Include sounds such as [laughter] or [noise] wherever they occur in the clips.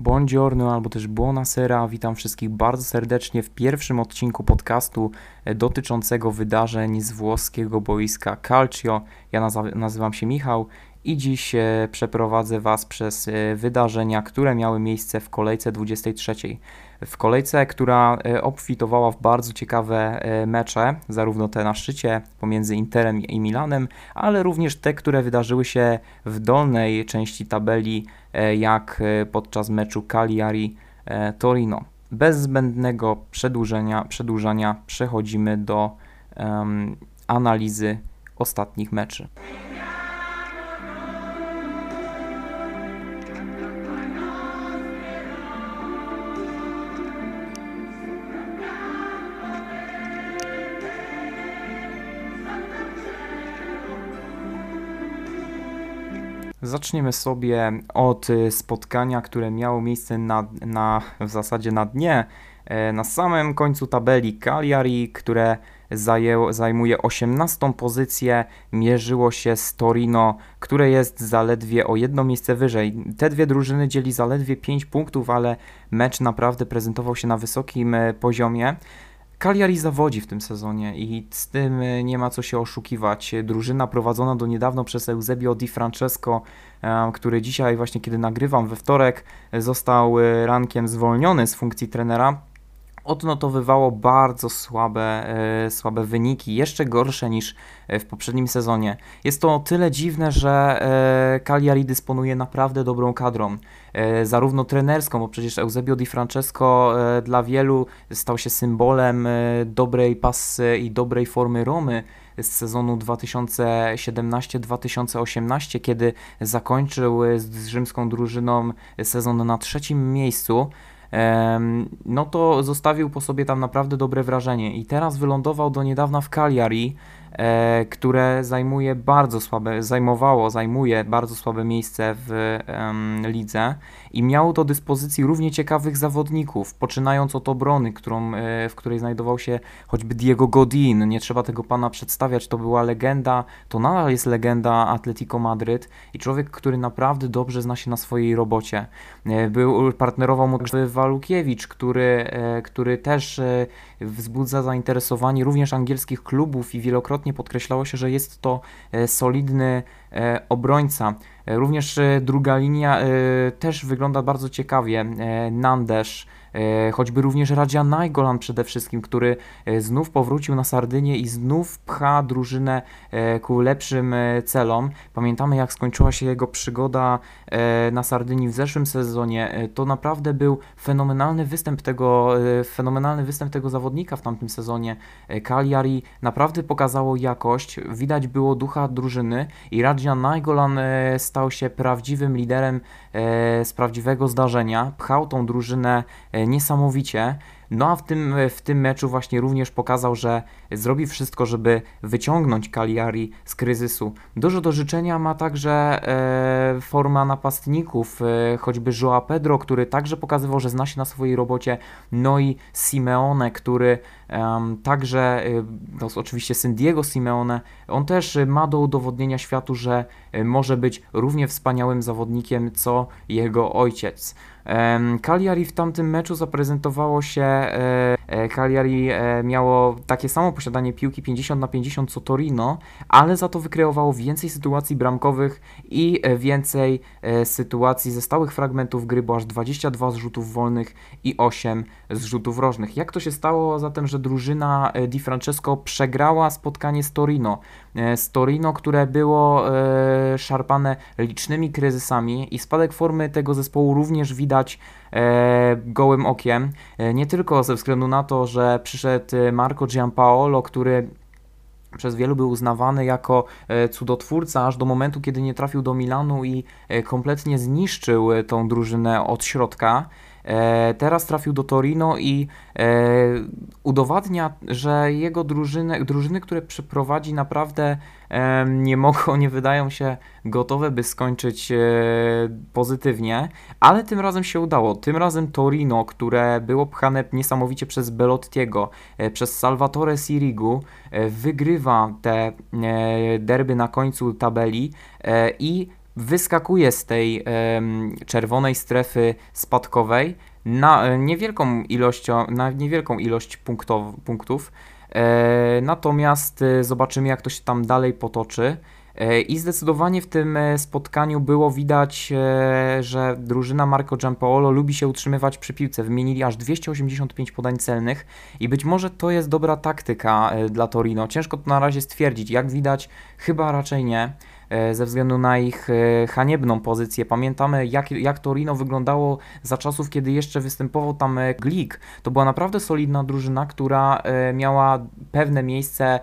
Buongiorno albo też buonasera. Witam wszystkich bardzo serdecznie w pierwszym odcinku podcastu e, dotyczącego wydarzeń z włoskiego boiska Calcio. Ja nazywam się Michał i dziś e, przeprowadzę Was przez e, wydarzenia, które miały miejsce w kolejce 23. W kolejce, która e, obfitowała w bardzo ciekawe e, mecze, zarówno te na szczycie pomiędzy Interem i Milanem, ale również te, które wydarzyły się w dolnej części tabeli, e, jak podczas meczu Cagliari-Torino. Bez zbędnego przedłużenia, przedłużania przechodzimy do em, analizy ostatnich meczy. Zaczniemy sobie od y, spotkania, które miało miejsce na, na, w zasadzie na dnie, e, na samym końcu tabeli Cagliari, które zajęło, zajmuje 18 pozycję, mierzyło się z Torino, które jest zaledwie o jedno miejsce wyżej. Te dwie drużyny dzieli zaledwie 5 punktów, ale mecz naprawdę prezentował się na wysokim e, poziomie. Cagliari zawodzi w tym sezonie i z tym e, nie ma co się oszukiwać. Drużyna prowadzona do niedawno przez Eusebio Di Francesco, e, który dzisiaj właśnie kiedy nagrywam we wtorek e, został rankiem zwolniony z funkcji trenera, odnotowywało bardzo słabe, e, słabe wyniki, jeszcze gorsze niż e, w poprzednim sezonie. Jest to o tyle dziwne, że e, Cagliari dysponuje naprawdę dobrą kadrą, zarówno trenerską, bo przecież Eusebio Di Francesco dla wielu stał się symbolem dobrej pasy i dobrej formy Romy z sezonu 2017-2018, kiedy zakończył z rzymską drużyną sezon na trzecim miejscu. No to zostawił po sobie tam naprawdę dobre wrażenie. I teraz wylądował do niedawna w Cagliari, które zajmuje bardzo słabe, zajmowało, zajmuje bardzo słabe miejsce w em, lidze i miało do dyspozycji równie ciekawych zawodników, poczynając od obrony, którą, e, w której znajdował się choćby Diego Godin, nie trzeba tego pana przedstawiać, to była legenda, to nadal jest legenda Atletico Madryt i człowiek, który naprawdę dobrze zna się na swojej robocie. E, Był, partnerował mu także Walukiewicz, który, e, który też e, wzbudza zainteresowanie również angielskich klubów i wielokrotnie podkreślało się, że jest to e, solidny e, obrońca. E, Również druga linia też wygląda bardzo ciekawie. Nandesz, choćby również Radzia Najgolan przede wszystkim, który znów powrócił na Sardynię i znów pcha drużynę ku lepszym celom. Pamiętamy jak skończyła się jego przygoda na Sardynii w zeszłym sezonie. E, To naprawdę był fenomenalny występ tego, e, fenomenalny występ tego zawodnika w tamtym sezonie. E, Cagliari naprawdę pokazało jakość, widać było ducha drużyny i Radzia Najgolan e, stał się prawdziwym liderem e, z prawdziwego zdarzenia. Pchał tą drużynę e, niesamowicie. No a w tym, w tym meczu właśnie również pokazał, że zrobi wszystko, żeby wyciągnąć Cagliari z kryzysu. Dużo do życzenia ma także e, forma napastników, e, choćby Joa Pedro, który także pokazywał, że zna się na swojej robocie, no i Simeone, który także, e, to jest oczywiście syn Diego Simeone, on też e, ma do udowodnienia światu, że e, może być równie wspaniałym zawodnikiem, co jego ojciec. Cagliari w tamtym meczu zaprezentowało się, e, e, Cagliari e, miało takie samo posiadanie piłki 50 na 50 co Torino, ale za to wykreowało więcej sytuacji bramkowych i więcej sytuacji ze stałych fragmentów gry, bo aż 22 zrzutów wolnych i 8 zrzutów rożnych. Jak to się stało zatem, że drużyna e, Di Francesco przegrała spotkanie z Torino? E, Z Torino, które było e, szarpane licznymi kryzysami i spadek formy tego zespołu również widać gołym okiem. Nie tylko ze względu na to, że przyszedł Marco Giampaolo, który przez wielu był uznawany jako cudotwórca, aż do momentu, kiedy nie trafił do Milanu i kompletnie zniszczył tą drużynę od środka. E, Teraz trafił do Torino i e, udowadnia, że jego drużyny, drużyny, które przeprowadzi, naprawdę e, nie mogą, nie wydają się gotowe, by skończyć pozytywnie, ale tym razem się udało. Tym razem Torino, które było pchane niesamowicie przez Belottiego, przez Salvatore Sirigu, wygrywa te derby na końcu tabeli i wyskakuje z tej czerwonej strefy spadkowej na e, niewielką ilością, na niewielką ilość punktow, punktów. E, natomiast e, zobaczymy, jak to się tam dalej potoczy. I zdecydowanie w tym spotkaniu było widać, że drużyna Marco Giampaolo lubi się utrzymywać przy piłce. Wymienili aż 285 podań celnych i być może to jest dobra taktyka dla Torino. Ciężko to na razie stwierdzić. Jak widać, chyba raczej nie. E, ze względu na ich e, haniebną pozycję. Pamiętamy, jak, jak Torino wyglądało za czasów, kiedy jeszcze występował tam e, Glik. To była naprawdę solidna drużyna, która miała pewne miejsce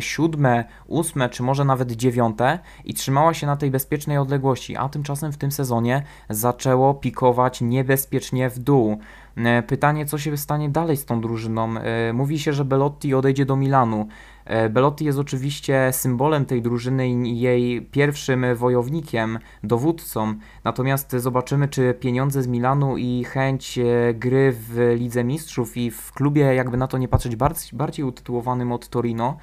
siódme, ósme, czy może nawet dziewiąte i trzymała się na tej bezpiecznej odległości, a tymczasem w tym sezonie zaczęło pikować niebezpiecznie w dół. Pytanie, co się stanie dalej z tą drużyną? Mówi się, że Belotti odejdzie do Milanu. E, Belotti jest oczywiście symbolem tej drużyny i jej pierwszym wojownikiem, dowódcą. Natomiast zobaczymy, czy pieniądze z Milanu i chęć e, gry w Lidze Mistrzów i w klubie, jakby na to nie patrzeć, bardziej, utytułowanym od Torino,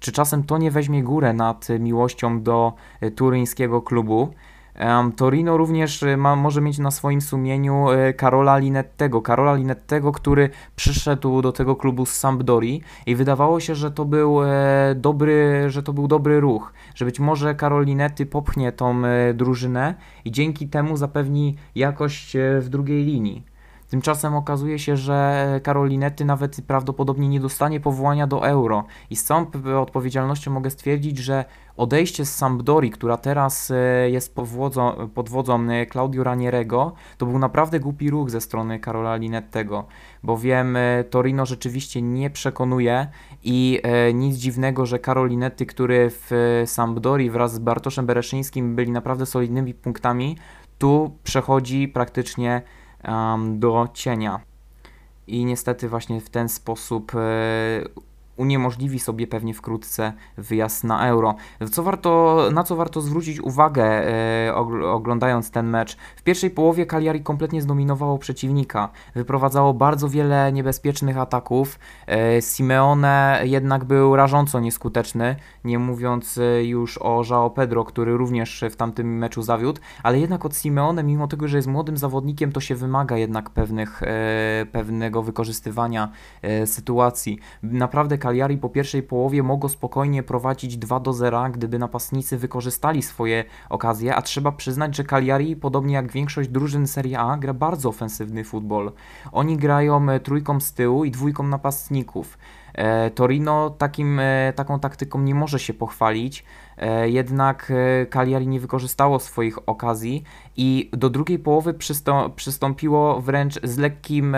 czy czasem to nie weźmie górę nad miłością do e, turyńskiego klubu. Torino również e, ma, może mieć na swoim sumieniu e, Karola Linettego. Karola Linettego, który przyszedł do tego klubu z Sampdori i wydawało się, że to był e, dobry, że to był dobry ruch, że być może Karol Linetti popchnie tą drużynę i dzięki temu zapewni jakość w drugiej linii. Tymczasem okazuje się, że Karolinety nawet prawdopodobnie nie dostanie powołania do euro. I z całą odpowiedzialnością mogę stwierdzić, że odejście z Sampdori, która teraz e, jest pod wodzą, e, Claudio Ranierego, to był naprawdę głupi ruch ze strony Karola Linettego, bowiem e, Torino rzeczywiście nie przekonuje i nic dziwnego, że Karol Linetty, który w Sampdori wraz z Bartoszem Bereszyńskim byli naprawdę solidnymi punktami, tu przechodzi praktycznie do cienia. I niestety właśnie w ten sposób e, uniemożliwi sobie pewnie wkrótce wyjazd na euro. Co warto, na co warto zwrócić uwagę e, oglądając ten mecz? W pierwszej połowie Cagliari kompletnie zdominowało przeciwnika. Wyprowadzało bardzo wiele niebezpiecznych ataków. E, Simeone jednak był rażąco nieskuteczny, nie mówiąc e, już o João Pedro, który również w tamtym meczu zawiódł, ale jednak od Simeone, mimo tego, że jest młodym zawodnikiem, to się wymaga jednak pewnych, pewnego wykorzystywania sytuacji. Naprawdę Cagliari po pierwszej połowie mogło spokojnie prowadzić 2 do 0, gdyby napastnicy wykorzystali swoje okazje, a trzeba przyznać, że Cagliari, podobnie jak większość drużyn Serie A, gra bardzo ofensywny futbol. Oni grają e, trójką z tyłu i dwójką napastników. E, Torino takim, e, taką taktyką nie może się pochwalić, jednak Cagliari nie wykorzystało swoich okazji i do drugiej połowy przystąpiło wręcz z lekkim,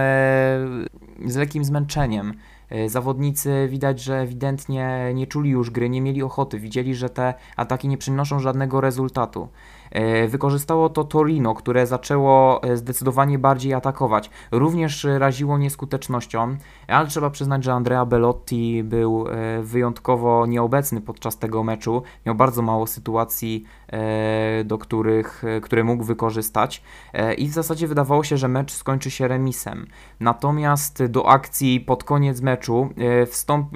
z lekkim zmęczeniem. E, zawodnicy widać, że ewidentnie nie czuli już gry, nie mieli ochoty, widzieli, że te ataki nie przynoszą żadnego rezultatu. E, wykorzystało to Torino, które zaczęło e, zdecydowanie bardziej atakować. Również raziło nieskutecznością, ale trzeba przyznać, że Andrea Bellotti był e, wyjątkowo nieobecny podczas tego meczu. Miał bardzo mało sytuacji, do których, które mógł wykorzystać i w zasadzie wydawało się, że mecz skończy się remisem. Natomiast do akcji pod koniec meczu wstąp,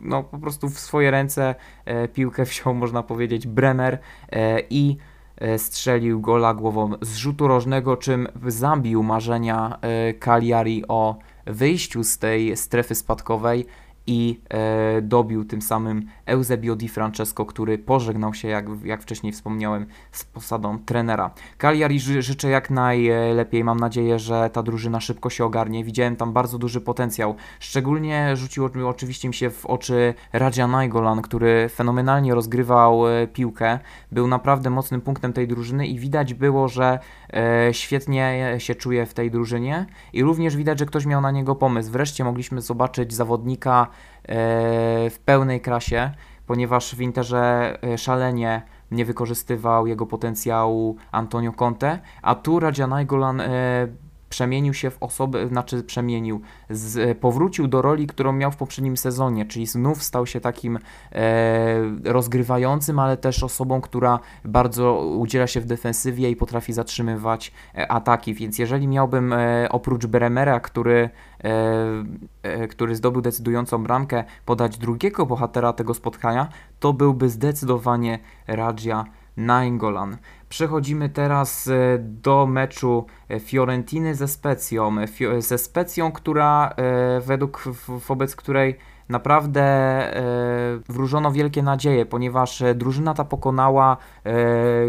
no, po prostu w swoje ręce piłkę wziął, można powiedzieć, Bremer i E, strzelił gola głową z rzutu rożnego, czym zabił marzenia e, Cagliari o wyjściu z tej strefy spadkowej i e, dobił tym samym Eusebio Di Francesco, który pożegnał się, jak, jak wcześniej wspomniałem, z posadą trenera. Cagliari ży, życzę jak najlepiej, mam nadzieję, że ta drużyna szybko się ogarnie. Widziałem tam bardzo duży potencjał. Szczególnie rzucił oczywiście mi się w oczy Raja Nainggolan, który fenomenalnie rozgrywał e, piłkę. Był naprawdę mocnym punktem tej drużyny i widać było, że świetnie się czuje w tej drużynie i również widać, że ktoś miał na niego pomysł. Wreszcie mogliśmy zobaczyć zawodnika E, w pełnej krasie, ponieważ w Interze e, szalenie nie wykorzystywał jego potencjału Antonio Conte, a tu Raja Nainggolan e, przemienił się w osobę, znaczy przemienił, z, powrócił do roli, którą miał w poprzednim sezonie, czyli znów stał się takim e, rozgrywającym, ale też osobą, która bardzo udziela się w defensywie i potrafi zatrzymywać e, ataki, więc jeżeli miałbym e, oprócz Bremera, który, e, e, który zdobył decydującą bramkę, podać drugiego bohatera tego spotkania, to byłby zdecydowanie Raja Nainggolan. Przechodzimy teraz e, do meczu e, Fiorentiny ze Specją. Fio- Ze Specją, która e, według wobec której naprawdę e, wróżono wielkie nadzieje, ponieważ e, drużyna ta pokonała e,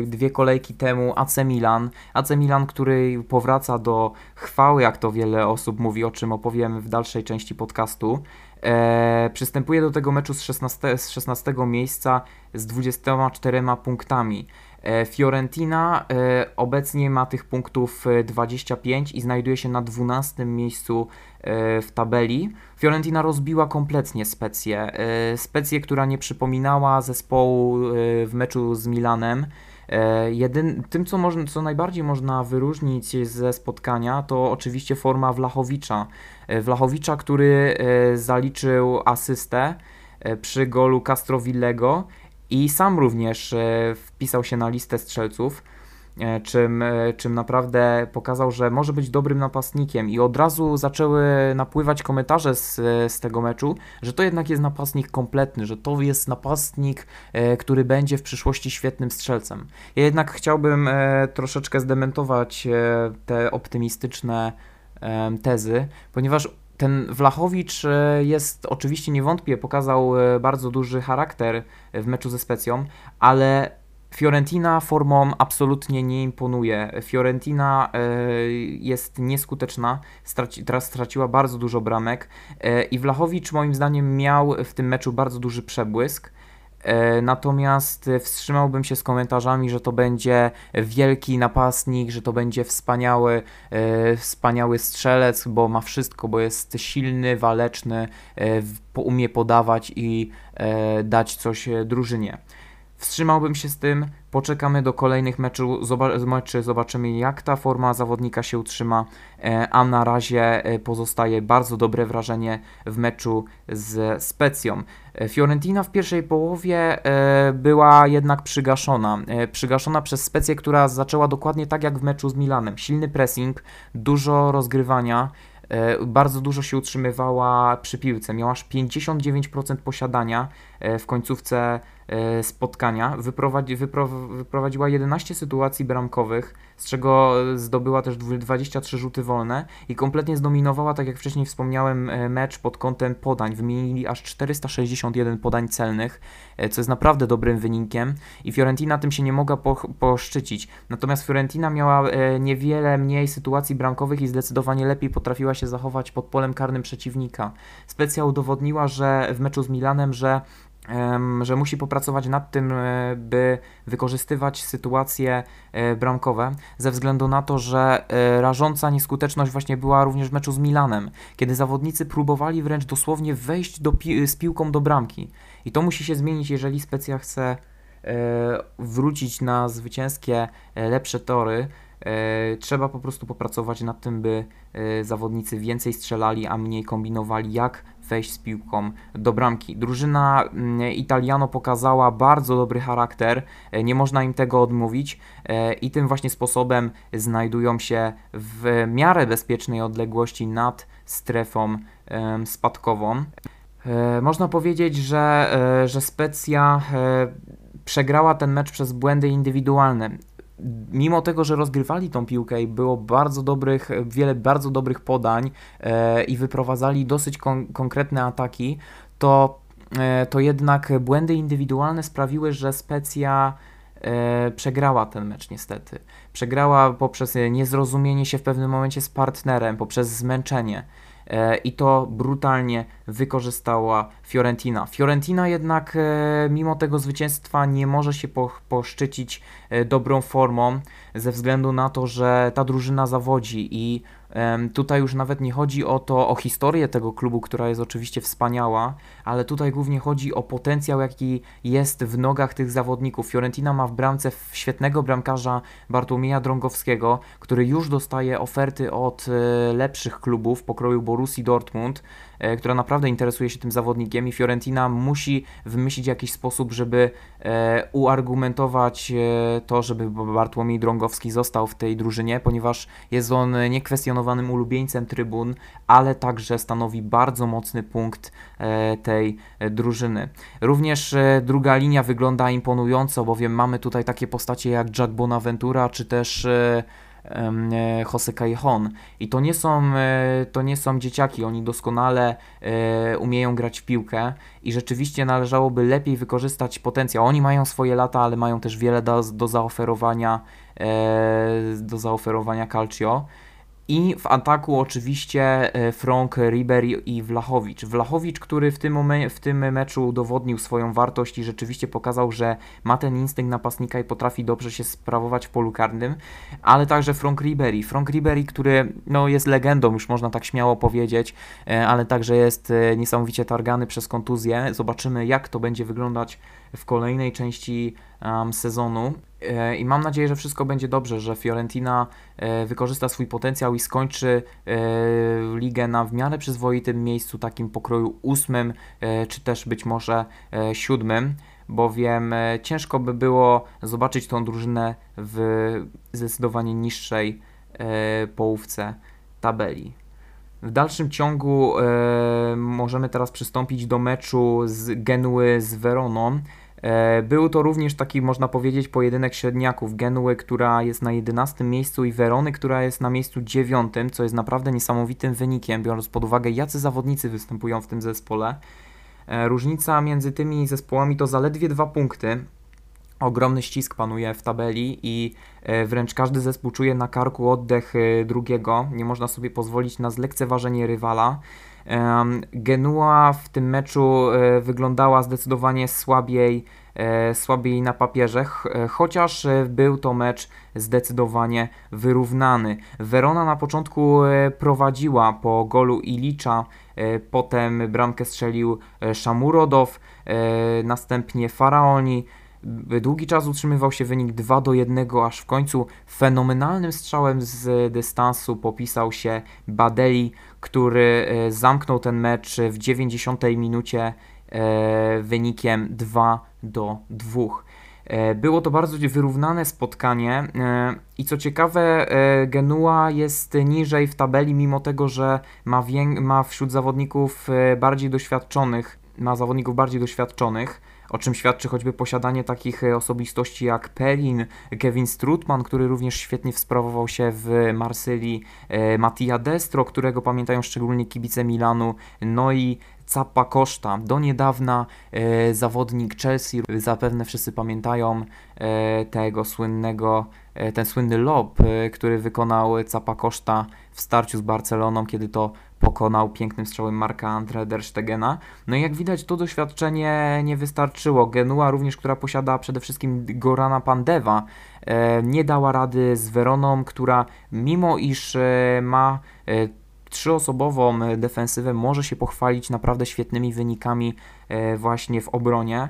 dwie kolejki temu AC Milan. AC Milan, który powraca do chwały, jak to wiele osób mówi, o czym opowiem w dalszej części podcastu. E, przystępuje do tego meczu z 16, z 16 miejsca z 24 punktami. E, Fiorentina e, obecnie ma tych punktów e, 25 i znajduje się na 12 miejscu e, w tabeli. Fiorentina rozbiła kompletnie Specję. E, Specję, która nie przypominała zespołu e, w meczu z Milanem. E, Jedyn, tym, co, można, co najbardziej można wyróżnić ze spotkania, to oczywiście forma Wlachowicza. E, Wlachowicza, który e, zaliczył asystę przy golu Castrovillego i sam również wpisał się na listę strzelców, czym, e, czym naprawdę pokazał, że może być dobrym napastnikiem i od razu zaczęły napływać komentarze z, z tego meczu, że to jednak jest napastnik kompletny, że to jest napastnik, e, który będzie w przyszłości świetnym strzelcem. Ja jednak chciałbym e, troszeczkę zdementować e, te optymistyczne tezy, ponieważ ten Wlachowicz e, jest oczywiście niewątpliwie pokazał e, bardzo duży charakter w meczu ze Specją, ale Fiorentina formą absolutnie nie imponuje. Fiorentina e, jest nieskuteczna, straci, teraz straciła bardzo dużo bramek e, i Wlachowicz moim zdaniem miał w tym meczu bardzo duży przebłysk. E, Natomiast wstrzymałbym się z komentarzami, że to będzie wielki napastnik, że to będzie wspaniały, wspaniały strzelec, bo ma wszystko, bo jest silny, waleczny, umie podawać i dać coś drużynie. Wstrzymałbym się z tym, poczekamy do kolejnych meczu, meczy, zobaczymy jak ta forma zawodnika się utrzyma, e, a na razie e, pozostaje bardzo dobre wrażenie w meczu z Specją. E, Fiorentina w pierwszej połowie była jednak przygaszona. Przygaszona przez Specję, która zaczęła dokładnie tak jak w meczu z Milanem. Silny pressing, dużo rozgrywania, bardzo dużo się utrzymywała przy piłce. Miała aż 59% posiadania e, w końcówce e, spotkania. Wyprowadzi, wypro, wyprowadziła 11 sytuacji bramkowych, z czego zdobyła też dwu- 23 rzuty wolne i kompletnie zdominowała, tak jak wcześniej wspomniałem, e, mecz pod kątem podań. Wymienili aż 461 podań celnych, e, co jest naprawdę dobrym wynikiem i Fiorentina tym się nie mogła po, poszczycić. Natomiast Fiorentina miała e, niewiele mniej sytuacji bramkowych i zdecydowanie lepiej potrafiła się zachować pod polem karnym przeciwnika. Specja udowodniła, że w meczu z Milanem, że że musi popracować nad tym, e, by wykorzystywać sytuacje e, bramkowe, ze względu na to, że e, rażąca nieskuteczność właśnie była również w meczu z Milanem, kiedy zawodnicy próbowali wręcz dosłownie wejść do pi- z piłką do bramki. I to musi się zmienić, jeżeli Specja chce wrócić na zwycięskie, lepsze tory. E, Trzeba po prostu popracować nad tym, by e, zawodnicy więcej strzelali, a mniej kombinowali, jak wejść z piłką do bramki. Drużyna mm, Italiano pokazała bardzo dobry charakter, e, nie można im tego odmówić i tym właśnie sposobem znajdują się w miarę bezpiecznej odległości nad strefą spadkową. Można powiedzieć, że, że Specja przegrała ten mecz przez błędy indywidualne. Mimo tego, że rozgrywali tą piłkę i było bardzo dobrych, wiele bardzo dobrych podań e, i wyprowadzali dosyć kon- konkretne ataki, to, e, to jednak błędy indywidualne sprawiły, że Specja e, przegrała ten mecz niestety. Przegrała poprzez niezrozumienie się w pewnym momencie z partnerem, poprzez zmęczenie. E, I to brutalnie wykorzystała Fiorentina. Fiorentina jednak, e, mimo tego zwycięstwa, nie może się po, poszczycić e, dobrą formą, ze względu na to, że ta drużyna zawodzi i tutaj już nawet nie chodzi o to, o historię tego klubu, która jest oczywiście wspaniała, ale tutaj głównie chodzi o potencjał, jaki jest w nogach tych zawodników. Fiorentina ma w bramce świetnego bramkarza Bartłomieja Drągowskiego, który już dostaje oferty od e, lepszych klubów pokroju Borussii Dortmund. E, która naprawdę interesuje się tym zawodnikiem i Fiorentina musi wymyślić jakiś sposób, żeby e, uargumentować e, to, żeby Bartłomiej Drągowski został w tej drużynie, ponieważ jest on niekwestionowanym ulubieńcem trybun, ale także stanowi bardzo mocny punkt tej drużyny. Również druga linia wygląda imponująco, bowiem mamy tutaj takie postacie jak Jack Bonaventura, czy też Jose Callejon. I to nie, są, e, to nie są dzieciaki, oni doskonale e, umieją grać w piłkę i rzeczywiście należałoby lepiej wykorzystać potencjał. Oni mają swoje lata, ale mają też wiele do, do zaoferowania do zaoferowania Calcio. I w ataku oczywiście e, Frank, Ribery i Wlachowicz. Wlachowicz, który w tym, momencie, w tym meczu udowodnił swoją wartość i rzeczywiście pokazał, że ma ten instynkt napastnika i potrafi dobrze się sprawować w polu karnym, ale także Frank Ribery. Frank Ribery, który no, jest legendą, już można tak śmiało powiedzieć, e, ale także jest e, niesamowicie targany przez kontuzję. Zobaczymy, jak to będzie wyglądać w kolejnej części um, sezonu. E, I mam nadzieję, że wszystko będzie dobrze, że Fiorentina e, wykorzysta swój potencjał i skończy e, ligę na w miarę przyzwoitym miejscu, takim pokroju ósmym, czy też być może siódmym, bowiem ciężko by było zobaczyć tą drużynę w zdecydowanie niższej połówce tabeli. W dalszym ciągu możemy teraz przystąpić do meczu z Genuły z Veroną. E, był to również taki, można powiedzieć, pojedynek średniaków. Genuły, która jest na 11 miejscu i Werony, która jest na miejscu 9, co jest naprawdę niesamowitym wynikiem, biorąc pod uwagę, jacy zawodnicy występują w tym zespole. E, różnica między tymi zespołami to zaledwie dwa punkty. Ogromny ścisk panuje w tabeli i e, wręcz każdy zespół czuje na karku oddech drugiego. Nie można sobie pozwolić na zlekceważenie rywala. Genua w tym meczu e, wyglądała zdecydowanie słabiej, e, słabiej na papierze, e, chociaż był to mecz zdecydowanie wyrównany. Verona na początku prowadziła po golu Ilicza, potem bramkę strzelił Szamurodow, następnie Faraoni, Długi czas utrzymywał się wynik 2 do 1, aż w końcu fenomenalnym strzałem z dystansu popisał się Badeli, który e, zamknął ten mecz w 90 minucie e, wynikiem 2 do 2. E, było to bardzo wyrównane spotkanie i co ciekawe, Genua jest niżej w tabeli, mimo tego, że ma, ma wśród zawodników bardziej doświadczonych, ma zawodników bardziej doświadczonych o czym świadczy choćby posiadanie takich e, osobistości jak Perin, Kevin Strutman, który również świetnie sprawował się w Marsylii, e, Mattia Destro, którego pamiętają szczególnie kibice Milanu, no i Zappa Costa, do niedawna e, zawodnik Chelsea, zapewne wszyscy pamiętają e, tego słynnego, e, ten słynny lob, e, który wykonał Zappa Costa w starciu z Barceloną, kiedy to pokonał pięknym strzałem Marka Andre der Stegena. No i jak widać to doświadczenie nie wystarczyło. Genua również, która posiada przede wszystkim Gorana Pandewa, e, nie dała rady z Weroną, która mimo iż e, ma e, trzyosobową defensywę może się pochwalić naprawdę świetnymi wynikami właśnie w obronie.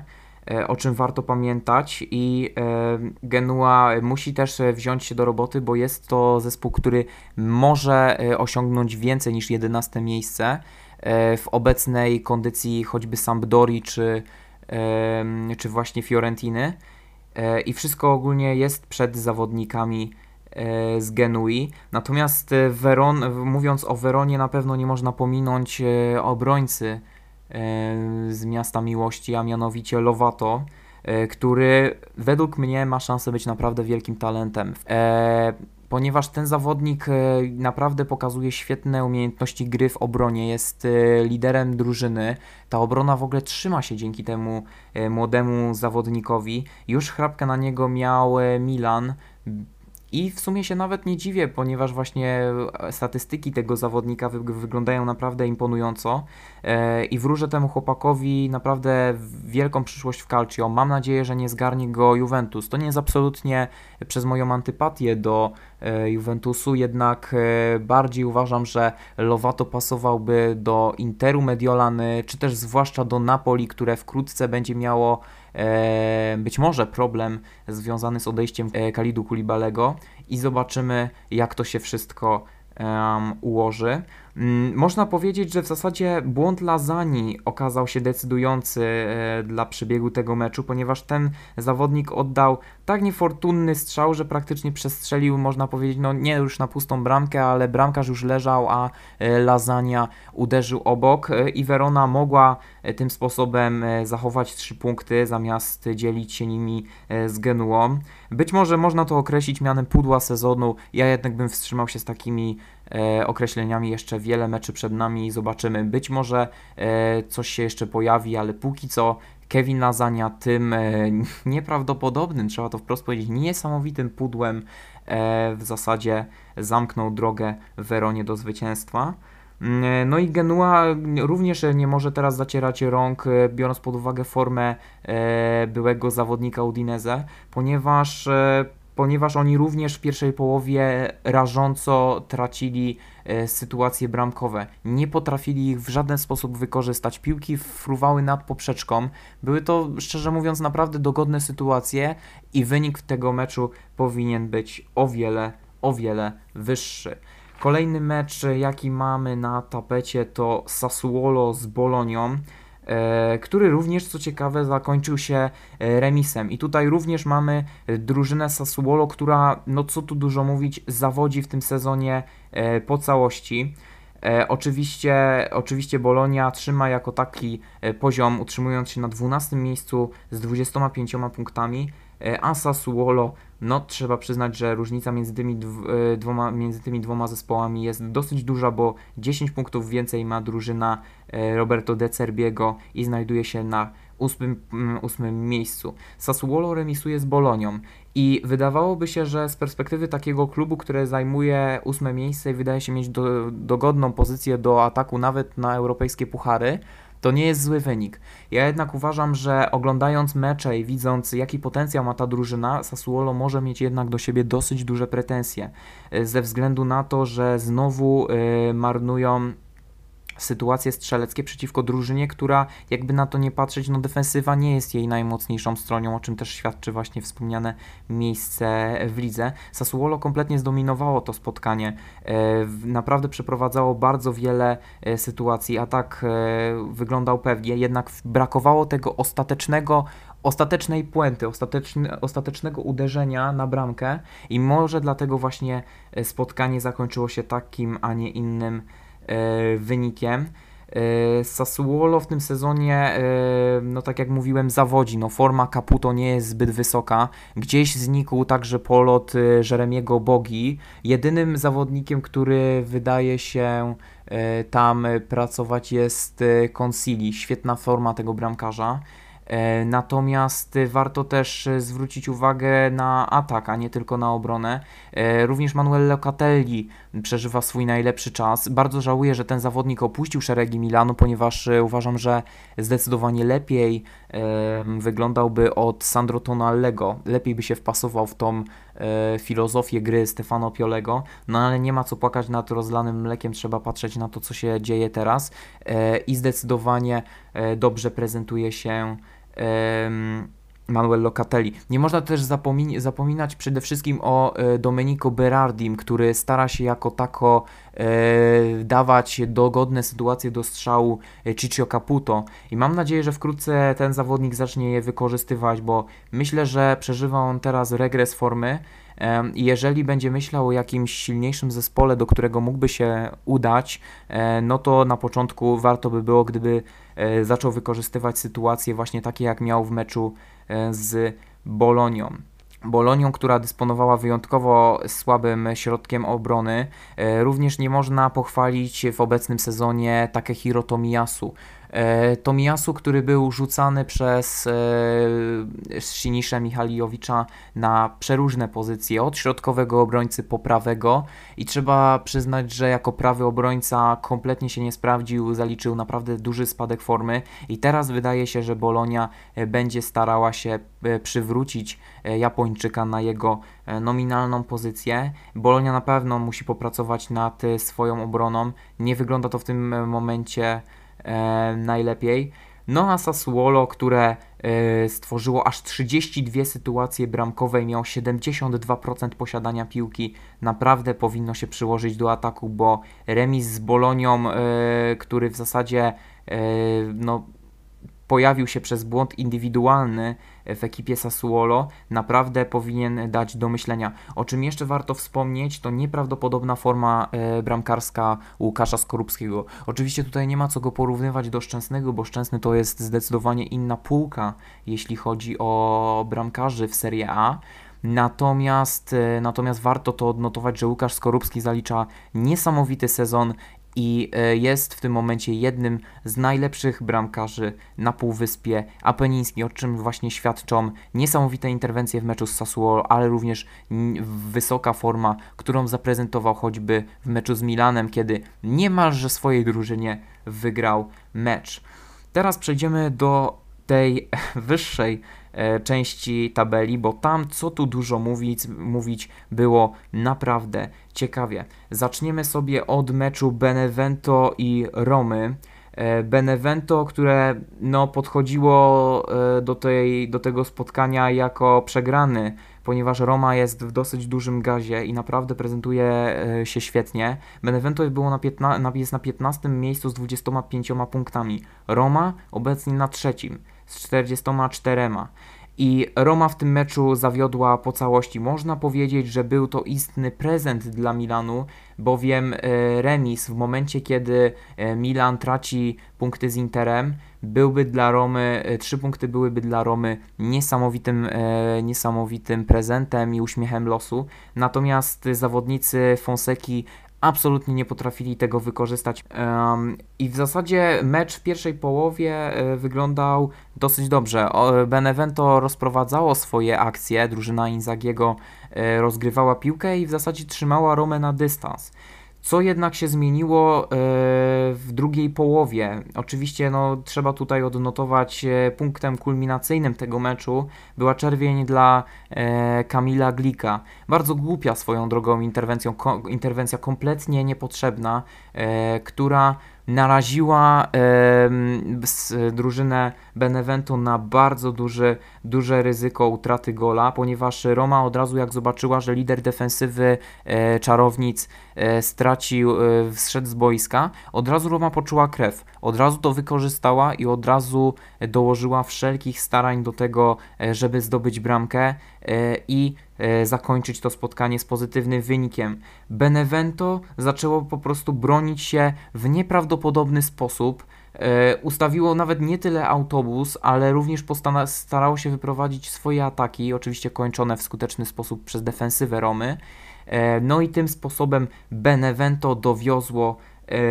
E, o czym warto pamiętać i e, Genua musi też wziąć się do roboty, bo jest to zespół, który może e, osiągnąć więcej niż 11 miejsce w obecnej kondycji choćby Sampdori czy, czy właśnie Fiorentiny i wszystko ogólnie jest przed zawodnikami z Genui. Natomiast Veron, mówiąc o Veronie na pewno nie można pominąć obrońcy E, z Miasta Miłości, a mianowicie Lovato, e, który według mnie ma szansę być naprawdę wielkim talentem. E, ponieważ ten zawodnik naprawdę pokazuje świetne umiejętności gry w obronie, jest liderem drużyny. Ta obrona w ogóle trzyma się dzięki temu młodemu zawodnikowi. Już chrapkę na niego miał Milan. I w sumie się nawet nie dziwię, ponieważ właśnie e, statystyki tego zawodnika wy wyglądają naprawdę imponująco e, i wróżę temu chłopakowi naprawdę wielką przyszłość w Calcio. Mam nadzieję, że nie zgarnie go Juventus. To nie jest absolutnie przez moją antypatię do e, Juventusu, jednak bardziej uważam, że Lovato pasowałby do Interu Mediolany, czy też zwłaszcza do Napoli, które wkrótce będzie miało być może problem związany z odejściem e, Kalidu Kulibalego i zobaczymy, jak to się wszystko ułoży. Mm, Można powiedzieć, że w zasadzie błąd Lazani okazał się decydujący e, dla przebiegu tego meczu, ponieważ ten zawodnik oddał tak niefortunny strzał, że praktycznie przestrzelił, można powiedzieć, no nie już na pustą bramkę, ale bramkarz już leżał, a e, Lasagna uderzył obok e, i Verona mogła tym sposobem zachować trzy punkty, zamiast dzielić się nimi z Genuą. Być może można to określić mianem pudła sezonu, ja jednak bym wstrzymał się z takimi określeniami, jeszcze wiele meczy przed nami zobaczymy. Być może e, coś się jeszcze pojawi, ale póki co Kevin Lasagna tym e, [laughs] nieprawdopodobnym, trzeba to wprost powiedzieć, niesamowitym pudłem e, w zasadzie zamknął drogę Weronie do zwycięstwa. Mm, No i Genua również nie może teraz zacierać rąk, e, biorąc pod uwagę formę e, byłego zawodnika Udinese, ponieważ, e, ponieważ oni również w pierwszej połowie rażąco tracili e, sytuacje bramkowe. Nie potrafili ich w żaden sposób wykorzystać. Piłki fruwały nad poprzeczką. Były to, szczerze mówiąc, naprawdę dogodne sytuacje i wynik tego meczu powinien być o wiele, o wiele wyższy. Kolejny mecz, jaki mamy na tapecie, to Sassuolo z Bolonią, który również, co ciekawe, zakończył się e, remisem. I tutaj również mamy e, drużynę Sassuolo, która, no co tu dużo mówić, zawodzi w tym sezonie e, po całości. E, oczywiście, oczywiście Bolonia trzyma jako taki e, poziom, utrzymując się na 12 miejscu z 25 punktami, e, a Sassuolo, no trzeba przyznać, że różnica między tymi, e, dwoma, między tymi dwoma zespołami jest dosyć duża, bo 10 punktów więcej ma drużyna e, Roberto De Cerbiego i znajduje się na ósmym, mm, ósmym miejscu. Sassuolo remisuje z Bolonią i wydawałoby się, że z perspektywy takiego klubu, który zajmuje ósme miejsce i wydaje się mieć do, dogodną pozycję do ataku nawet na europejskie puchary, to nie jest zły wynik. Ja jednak uważam, że oglądając mecze i widząc jaki potencjał ma ta drużyna, Sassuolo może mieć jednak do siebie dosyć duże pretensje. e, Ze względu na to, że znowu e, marnują sytuacje strzeleckie przeciwko drużynie, która jakby na to nie patrzeć, no defensywa nie jest jej najmocniejszą stroną, o czym też świadczy właśnie wspomniane miejsce w lidze. Sassuolo kompletnie zdominowało to spotkanie, e, naprawdę przeprowadzało bardzo wiele e, sytuacji, atak e, wyglądał pewnie, jednak brakowało tego ostatecznego ostatecznej puenty, ostateczny, ostatecznego uderzenia na bramkę i może dlatego właśnie spotkanie zakończyło się takim, a nie innym wynikiem. E, Sassuolo w tym sezonie, e, no tak jak mówiłem, zawodzi. No, forma Caputo nie jest zbyt wysoka. Gdzieś znikł także polot e, Jeremiego Bogi. Jedynym zawodnikiem, który wydaje się e, tam e, pracować jest e, Consili. Świetna forma tego bramkarza. E, Natomiast warto też e, zwrócić uwagę na atak, a nie tylko na obronę. E, Również Manuel Locatelli przeżywa swój najlepszy czas. Bardzo żałuję, że ten zawodnik opuścił szeregi Milanu, ponieważ uważam, że zdecydowanie lepiej wyglądałby od Sandro Tonallego. Lepiej by się wpasował w tą filozofię gry Stefano Piolego. No ale nie ma co płakać nad rozlanym mlekiem, trzeba patrzeć na to, co się dzieje teraz. I zdecydowanie dobrze prezentuje się Manuel Locatelli. Nie można też zapomin- zapominać przede wszystkim o e, Domenico Berardim, który stara się jako tako e, dawać dogodne sytuacje do strzału e, Ciccio Caputo i mam nadzieję, że wkrótce ten zawodnik zacznie je wykorzystywać, bo myślę, że przeżywa on teraz regres formy jeżeli będzie myślał o jakimś silniejszym zespole, do którego mógłby się udać, e, no to na początku warto by było, gdyby zaczął wykorzystywać sytuacje właśnie takie, jak miał w meczu e, z Bolonią. Bolonią, która dysponowała wyjątkowo słabym środkiem obrony. E, Również nie można pochwalić w obecnym sezonie Takehiro Tomiyasu. E, Tomiyasu, który był rzucany przez e, Sinisza Michaliowicza na przeróżne pozycje, od środkowego obrońcy po prawego i trzeba przyznać, że jako prawy obrońca kompletnie się nie sprawdził, zaliczył naprawdę duży spadek formy i teraz wydaje się, że Bolonia e, będzie starała się przywrócić Japończyka na jego nominalną pozycję. Bolonia na pewno musi popracować nad swoją obroną. Nie wygląda to w tym momencie najlepiej. No a Sassuolo, które e, stworzyło aż 32 sytuacje bramkowe i miał 72% posiadania piłki. Naprawdę powinno się przyłożyć do ataku, bo remis z Bolonią, e, który w zasadzie e, no, pojawił się przez błąd indywidualny w ekipie Sassuolo, naprawdę powinien dać do myślenia. O czym jeszcze warto wspomnieć, to nieprawdopodobna forma e, bramkarska Łukasza Skorupskiego. Oczywiście tutaj nie ma co go porównywać do Szczęsnego, bo Szczęsny to jest zdecydowanie inna półka, jeśli chodzi o bramkarzy w Serie A. Natomiast, e, natomiast warto to odnotować, że Łukasz Skorupski zalicza niesamowity sezon i e, jest w tym momencie jednym z najlepszych bramkarzy na Półwyspie Apenińskim, o czym właśnie świadczą niesamowite interwencje w meczu z Sassuolo, ale również wysoka forma, którą zaprezentował choćby w meczu z Milanem, kiedy niemalże swojej drużynie wygrał mecz. Teraz przejdziemy do tej [laughs] wyższej części tabeli, bo tam co tu dużo mówić, mówić było naprawdę ciekawie. Zaczniemy sobie od meczu Benevento i Romy. E, Benevento, które no, podchodziło e, do, tej, do tego spotkania jako przegrany, ponieważ Roma jest w dosyć dużym gazie i naprawdę prezentuje się świetnie. Benevento było na 15, jest na 15 miejscu z 25 punktami. Roma obecnie na trzecim z 44. I Roma w tym meczu zawiodła po całości. Można powiedzieć, że był to istny prezent dla Milanu, bowiem e, remis w momencie, kiedy e, Milan traci punkty z Interem, byłby dla Romy, e, trzy punkty byłyby dla Romy niesamowitym, niesamowitym prezentem i uśmiechem losu. Natomiast zawodnicy Fonseki absolutnie nie potrafili tego wykorzystać. I w zasadzie mecz w pierwszej połowie y, wyglądał dosyć dobrze. Benevento rozprowadzało swoje akcje, drużyna Inzagiego y, rozgrywała piłkę i w zasadzie trzymała Romę na dystans. Co jednak się zmieniło e, w drugiej połowie? Oczywiście no, trzeba tutaj odnotować e, punktem kulminacyjnym tego meczu była czerwień dla e, Kamila Glika. Bardzo głupia swoją drogą interwencją, interwencja kompletnie niepotrzebna, która naraziła e, drużynę Benevento na bardzo duży, duże ryzyko utraty gola, ponieważ Roma od razu jak zobaczyła, że lider defensywy e, czarownic e, stracił, e, zszedł z boiska, od razu Roma poczuła krew, od razu to wykorzystała i od razu dołożyła wszelkich starań do tego, e, żeby zdobyć bramkę. e, i E, zakończyć to spotkanie z pozytywnym wynikiem. Benevento zaczęło po prostu bronić się w nieprawdopodobny sposób. E, ustawiło nawet nie tyle autobus, ale również starało się wyprowadzić swoje ataki, oczywiście kończone w skuteczny sposób przez defensywę Romy. E, no i tym sposobem Benevento dowiozło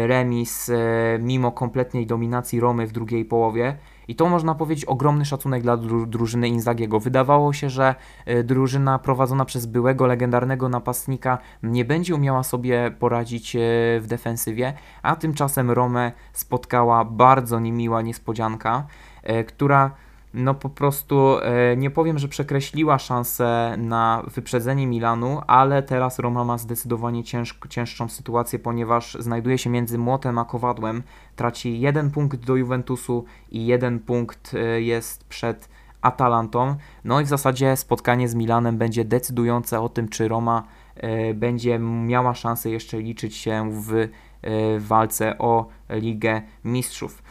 remis mimo kompletnej dominacji Romy w drugiej połowie. I to można powiedzieć ogromny szacunek dla dru drużyny Inzagiego. Wydawało się, że y, drużyna prowadzona przez byłego legendarnego napastnika nie będzie umiała sobie poradzić y, w defensywie, a tymczasem Romę spotkała bardzo niemiła niespodzianka, y, która no po prostu e, nie powiem, że przekreśliła szansę na wyprzedzenie Milanu, ale teraz Roma ma zdecydowanie ciężk, cięższą sytuację, ponieważ znajduje się między młotem a kowadłem. Traci jeden punkt do Juventusu i jeden punkt e, jest przed Atalantą. No i w zasadzie spotkanie z Milanem będzie decydujące o tym, czy Roma e, będzie miała szansę jeszcze liczyć się w walce o Ligę Mistrzów.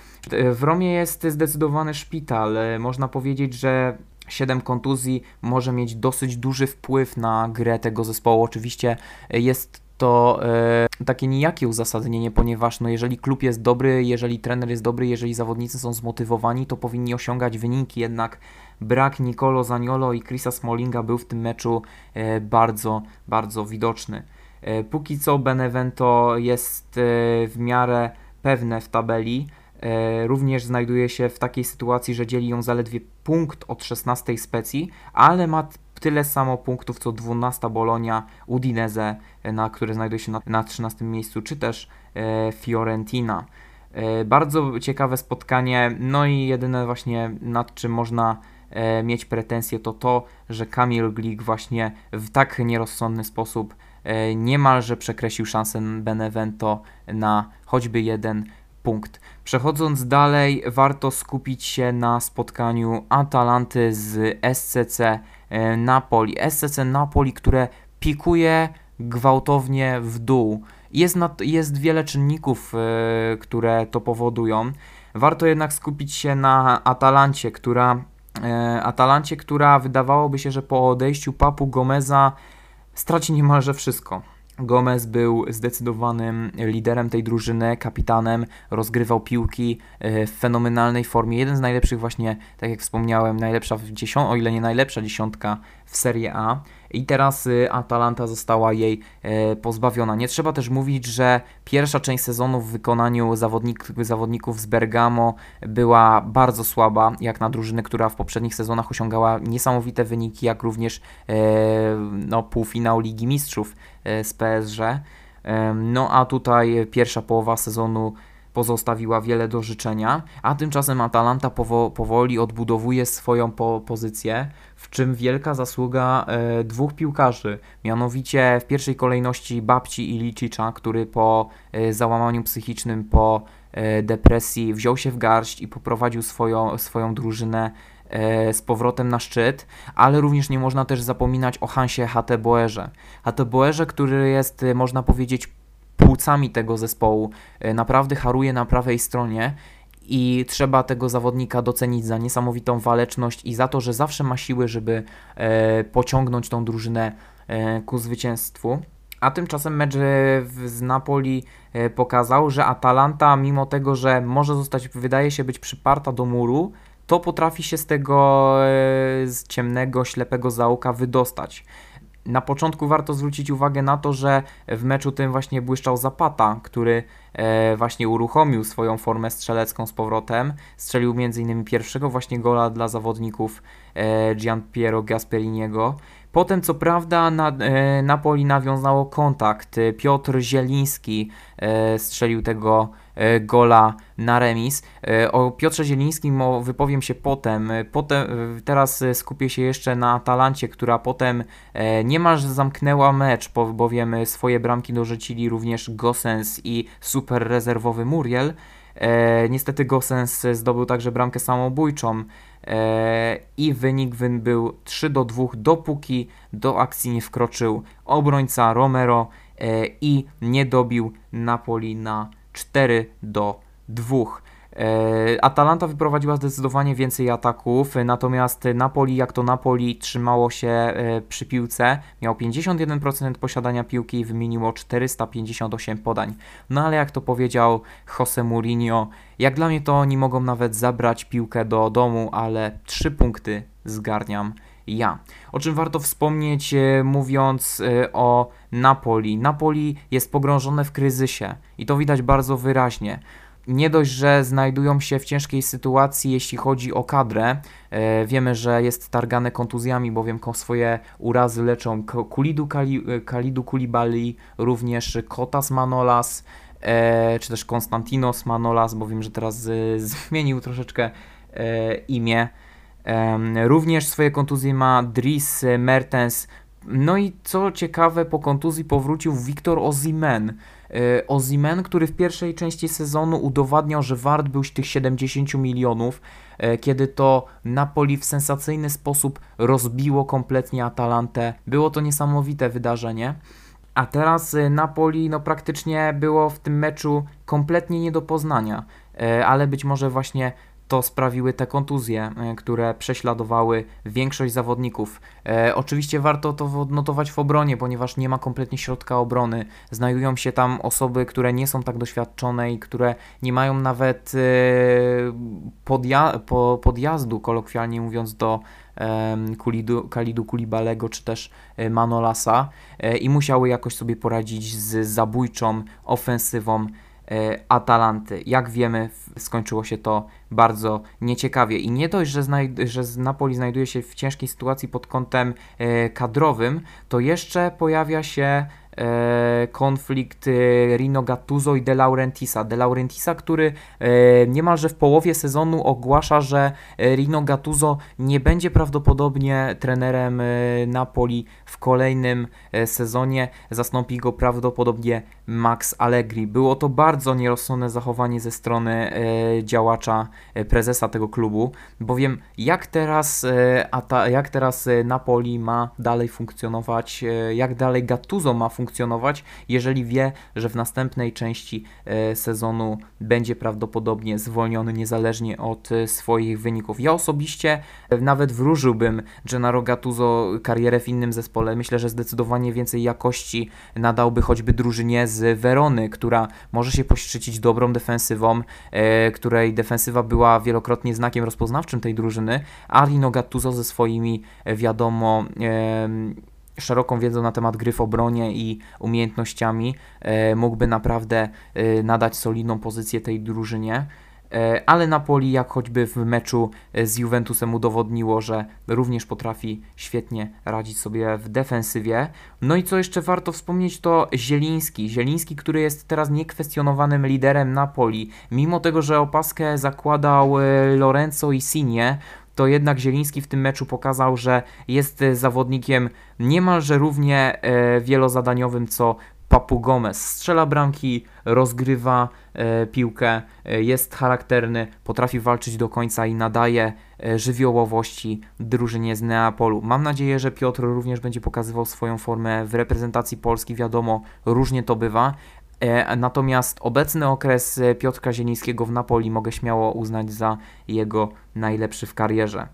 W Romie jest zdecydowany szpital. Można powiedzieć, że 7 kontuzji może mieć dosyć duży wpływ na grę tego zespołu. Oczywiście jest to e, takie nijakie uzasadnienie, ponieważ no, jeżeli klub jest dobry, jeżeli trener jest dobry, jeżeli zawodnicy są zmotywowani, to powinni osiągać wyniki, jednak brak Nicolo Zaniolo i Chrisa Smallinga był w tym meczu e, bardzo, bardzo widoczny. E, póki co Benevento jest e, w miarę pewne w tabeli, również znajduje się w takiej sytuacji, że dzieli ją zaledwie punkt od 16 specji, ale ma tyle samo punktów co 12 Bolonia, Udinese, e, na, które znajduje się na, na 13 miejscu, czy też e, Fiorentina. E, bardzo ciekawe spotkanie, no i jedyne właśnie nad czym można e, mieć pretensje to to, że Kamil Glik właśnie w tak nierozsądny sposób e, niemalże przekreślił szansę Benevento na choćby jeden punkt. Przechodząc dalej, warto skupić się na spotkaniu Atalanty z SCC e, Napoli. SCC Napoli, które pikuje gwałtownie w dół. Jest, jest wiele czynników, e, które to powodują. Warto jednak skupić się na Atalancie, która, e, Atalancie, która wydawałoby się, że po odejściu Papu Gomeza straci niemalże wszystko. Gomez był zdecydowanym liderem tej drużyny, kapitanem, rozgrywał piłki e, w fenomenalnej formie. Jeden z najlepszych właśnie, tak jak wspomniałem, najlepsza w dziesiąt, o ile nie najlepsza dziesiątka w Serie A i teraz y, Atalanta została jej e, pozbawiona. Nie trzeba też mówić, że pierwsza część sezonu w wykonaniu zawodnik, zawodników z Bergamo była bardzo słaba, jak na drużynę, która w poprzednich sezonach osiągała niesamowite wyniki, jak również e, no, półfinał Ligi Mistrzów e, z PSG. No a tutaj pierwsza połowa sezonu pozostawiła wiele do życzenia, a tymczasem Atalanta powo powoli odbudowuje swoją po pozycję, w czym wielka zasługa e, dwóch piłkarzy, mianowicie w pierwszej kolejności Babci i Licicza, który po e, załamaniu psychicznym, po e, depresji wziął się w garść i poprowadził swoją, swoją drużynę e, z powrotem na szczyt, ale również nie można też zapominać o Hansie Hateboerze. Hateboerze, który jest, e, można powiedzieć, płucami tego zespołu. E, naprawdę haruje na prawej stronie i trzeba tego zawodnika docenić za niesamowitą waleczność i za to, że zawsze ma siły, żeby e, pociągnąć tą drużynę e, ku zwycięstwu. A tymczasem mecz z Napoli pokazał, że Atalanta, mimo tego, że może zostać, wydaje się być przyparta do muru, to potrafi się z tego z ciemnego, ślepego zaułka wydostać. Na początku warto zwrócić uwagę na to, że w meczu tym właśnie błyszczał Zapata, który e, właśnie uruchomił swoją formę strzelecką z powrotem. Strzelił m.in. pierwszego właśnie gola dla zawodników e, Gianpiero Gasperiniego. Potem, co prawda, na, e, Napoli nawiązało kontakt. Piotr Zieliński strzelił tego gola na remis. E, o Piotrze Zielińskim wypowiem się potem. E, potem. E, teraz skupię się jeszcze na Atalancie, która potem niemal zamknęła mecz, bowiem swoje bramki dorzucili również Gosens i super rezerwowy Muriel. niestety Gosens zdobył także bramkę samobójczą i wynik był 3 do 2, dopóki do akcji nie wkroczył obrońca Romero i nie dobił Napoli na 4 do dwóch. E, Atalanta wyprowadziła zdecydowanie więcej ataków, natomiast Napoli, jak to Napoli, trzymało się e, przy piłce. Miał 51% posiadania piłki i wymieniło 458 podań. No ale jak to powiedział Jose Mourinho, jak dla mnie to oni mogą nawet zabrać piłkę do domu, ale 3 punkty zgarniam ja. O czym warto wspomnieć, e, mówiąc o Napoli. Napoli jest pogrążone w kryzysie i to widać bardzo wyraźnie nie dość, że znajdują się w ciężkiej sytuacji, jeśli chodzi o kadrę. E, wiemy, że jest targane kontuzjami, bowiem swoje urazy leczą Kulidu, Kali, Kalidu Kulibali, również Kotas Manolas, e, czy też Konstantinos Manolas, bo wiem, że teraz [laughs] zmienił troszeczkę e, imię. Również swoje kontuzje ma Dries Mertens. No i co ciekawe, po kontuzji powrócił Wiktor Ozimen. E, Ozimen, który w pierwszej części sezonu udowadniał, że wart był tych 70 milionów, e, kiedy to Napoli w sensacyjny sposób rozbiło kompletnie Atalantę. Było to niesamowite wydarzenie. A teraz e, Napoli no praktycznie było w tym meczu kompletnie nie do poznania, ale być może właśnie to sprawiły te kontuzje, e, które prześladowały większość zawodników. E, oczywiście warto to odnotować w obronie, ponieważ nie ma kompletnie środka obrony. Znajdują się tam osoby, które nie są tak doświadczone i które nie mają nawet e, podja po, podjazdu, kolokwialnie mówiąc, do Kulidu, Kalidu Kulibalego czy też e, Manolasa e, i musiały jakoś sobie poradzić z zabójczą ofensywą Atalanty. Jak wiemy, skończyło się to bardzo nieciekawie. I nie dość, że, że Napoli znajduje się w ciężkiej sytuacji pod kątem e, kadrowym, to jeszcze pojawia się e, konflikt e, Rino Gattuso i De Laurentisa. De Laurentisa, który e, niemalże w połowie sezonu ogłasza, że e, Rino Gattuso nie będzie prawdopodobnie trenerem e, Napoli w kolejnym e, sezonie. Zastąpi go prawdopodobnie Max Allegri. Było to bardzo nierozsądne zachowanie ze strony e, działacza, e, prezesa tego klubu, bowiem jak teraz, e, ta, jak teraz Napoli ma dalej funkcjonować, jak dalej Gattuso ma funkcjonować, jeżeli wie, że w następnej części sezonu będzie prawdopodobnie zwolniony niezależnie od swoich wyników. Ja osobiście nawet wróżyłbym Gennaro Gattuso karierę w innym zespole. Myślę, że zdecydowanie więcej jakości nadałby choćby drużynie z Werony, która może się poszczycić dobrą defensywą, e, której defensywa była wielokrotnie znakiem rozpoznawczym tej drużyny, a Rino Gattuso ze swoimi, e, wiadomo, em, szeroką wiedzą na temat gry w obronie i umiejętnościami e, mógłby naprawdę e, nadać solidną pozycję tej drużynie. E, Ale Napoli, jak choćby w meczu e, z Juventusem, udowodniło, że również potrafi świetnie radzić sobie w defensywie. No i co jeszcze warto wspomnieć, to Zieliński. Zieliński, który jest teraz niekwestionowanym liderem Napoli. Mimo tego, że opaskę zakładał e, Lorenzo Insigne, to jednak Zieliński w tym meczu pokazał, że jest zawodnikiem niemalże równie wielozadaniowym co Papu Gomez. Strzela bramki, rozgrywa e, piłkę, e, jest charakterny, potrafi walczyć do końca i nadaje e, żywiołowości drużynie z Neapolu. Mam nadzieję, że Piotr również będzie pokazywał swoją formę w reprezentacji Polski. Wiadomo, różnie to bywa. E, Natomiast obecny okres e, Piotrka Zielińskiego w Napoli mogę śmiało uznać za jego najlepszy w karierze.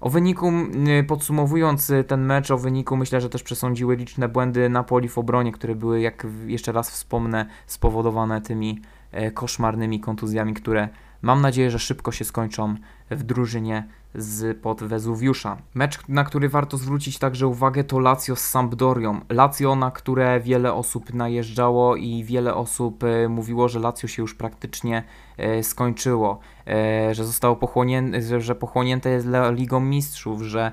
O wyniku, m, podsumowując y, ten mecz, o wyniku myślę, że też przesądziły liczne błędy Napoli w obronie, które były, jak jeszcze raz wspomnę, spowodowane tymi e, koszmarnymi kontuzjami, które mam nadzieję, że szybko się skończą w drużynie z pod Wezuwiusza. Mecz, na który warto zwrócić także uwagę, to Lazio z Sampdorią. Lazio, na które wiele osób najeżdżało i wiele osób e, mówiło, że Lazio się już praktycznie e, skończyło, e, że zostało pochłonięte, że, pochłonięte jest Ligą Mistrzów, że,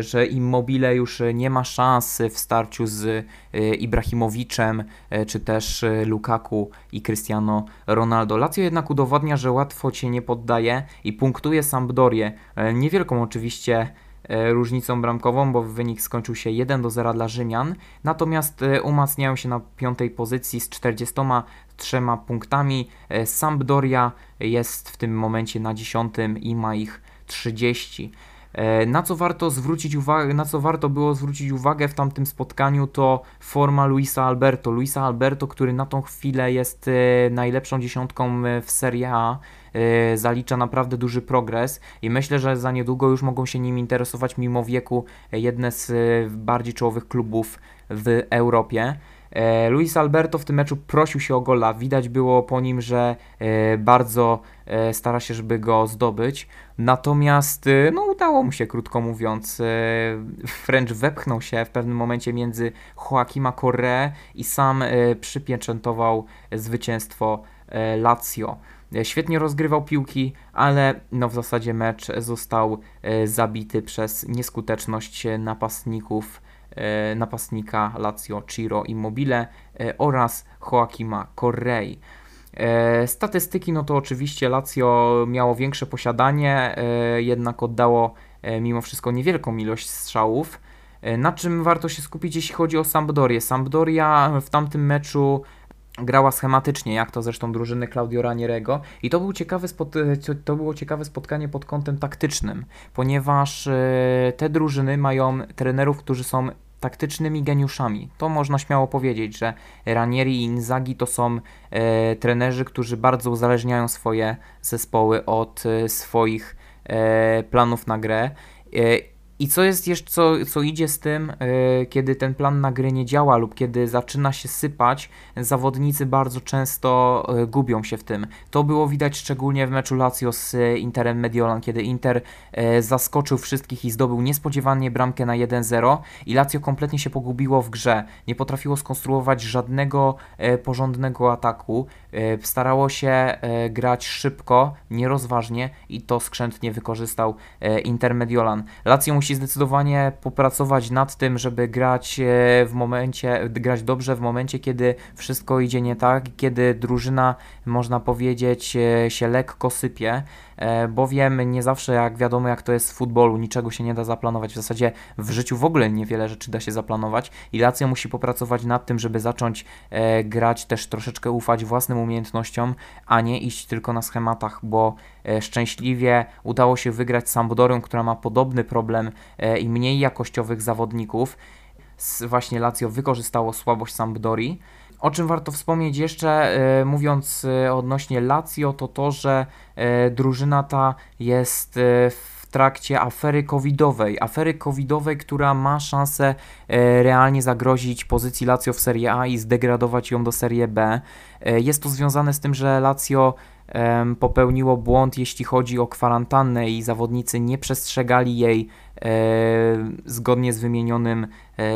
że Immobile już e, nie ma szans w starciu z e, Ibrahimowiczem, e, czy też e, Lukaku i Cristiano Ronaldo. Lazio jednak udowadnia, że łatwo się nie poddaje i punktuje Sampdorię. E, Niewielką oczywiście e, różnicą bramkową, bo wynik skończył się 1 do 0 dla Rzymian. Natomiast e, umacniają się na piątej pozycji z 43 punktami. E, Sampdoria jest w tym momencie na 10 i ma ich 30. E, Na co warto zwrócić uwagę, na co warto było zwrócić uwagę w tamtym spotkaniu, to forma Luisa Alberto. Luisa Alberto, który na tą chwilę jest e, najlepszą dziesiątką w Serie A, e, zalicza naprawdę duży progres i myślę, że za niedługo już mogą się nim interesować mimo wieku jedne z bardziej czołowych klubów w Europie. E, Luis Alberto w tym meczu prosił się o gola. Widać było po nim, że e, bardzo e, stara się, żeby go zdobyć. Natomiast no, udało mu się, krótko mówiąc. Wręcz wepchnął się w pewnym momencie między Joaquima Correa i sam przypieczętował zwycięstwo Lazio. Świetnie rozgrywał piłki, ale no w zasadzie mecz został zabity przez nieskuteczność napastników napastnika Lazio Ciro Immobile e, oraz Joaquima Correi. E, Statystyki, no to oczywiście Lazio miało większe posiadanie, e, jednak oddało e, mimo wszystko niewielką ilość strzałów. E, Na czym warto się skupić, jeśli chodzi o Sampdorię? Sampdoria w tamtym meczu grała schematycznie, jak to zresztą drużyny Claudio Ranierego i to, był ciekawy to- było ciekawe spotkanie pod kątem taktycznym, ponieważ e, te drużyny mają trenerów, którzy są taktycznymi geniuszami. To można śmiało powiedzieć, że Ranieri i Inzaghi to są e, trenerzy, którzy bardzo uzależniają swoje zespoły od e, swoich e, planów na grę. I co jest jeszcze, co, co idzie z tym, e, kiedy ten plan na grę nie działa lub kiedy zaczyna się sypać, zawodnicy bardzo często e, gubią się w tym. To było widać szczególnie w meczu Lazio z e, Interem Mediolan, kiedy Inter e, zaskoczył wszystkich i zdobył niespodziewanie bramkę na 1-0 i Lazio kompletnie się pogubiło w grze. Nie potrafiło skonstruować żadnego porządnego ataku. Starało się grać szybko, nierozważnie i to skrzętnie wykorzystał Inter Mediolan. Lazio musi zdecydowanie popracować nad tym, żeby grać w momencie, grać dobrze w momencie, kiedy wszystko idzie nie tak, kiedy drużyna, można powiedzieć, się lekko sypie. E, bowiem nie zawsze, jak wiadomo, jak to jest w futbolu, niczego się nie da zaplanować. W zasadzie w życiu w ogóle niewiele rzeczy da się zaplanować i Lazio musi popracować nad tym, żeby zacząć e, grać, też troszeczkę ufać własnym umiejętnościom, a nie iść tylko na schematach, bo e, szczęśliwie udało się wygrać Sampdorią, która ma podobny problem i mniej jakościowych zawodników. Właśnie Lazio wykorzystało słabość Sampdorii o czym warto wspomnieć jeszcze, e, mówiąc e, odnośnie Lazio, to to, że e, drużyna ta jest w trakcie afery covidowej. Afery covidowej, która ma szansę realnie zagrozić pozycji Lazio w Serie A i zdegradować ją do Serie B. Jest to związane z tym, że Lazio popełniło błąd, jeśli chodzi o kwarantannę i zawodnicy nie przestrzegali jej zgodnie z wymienionym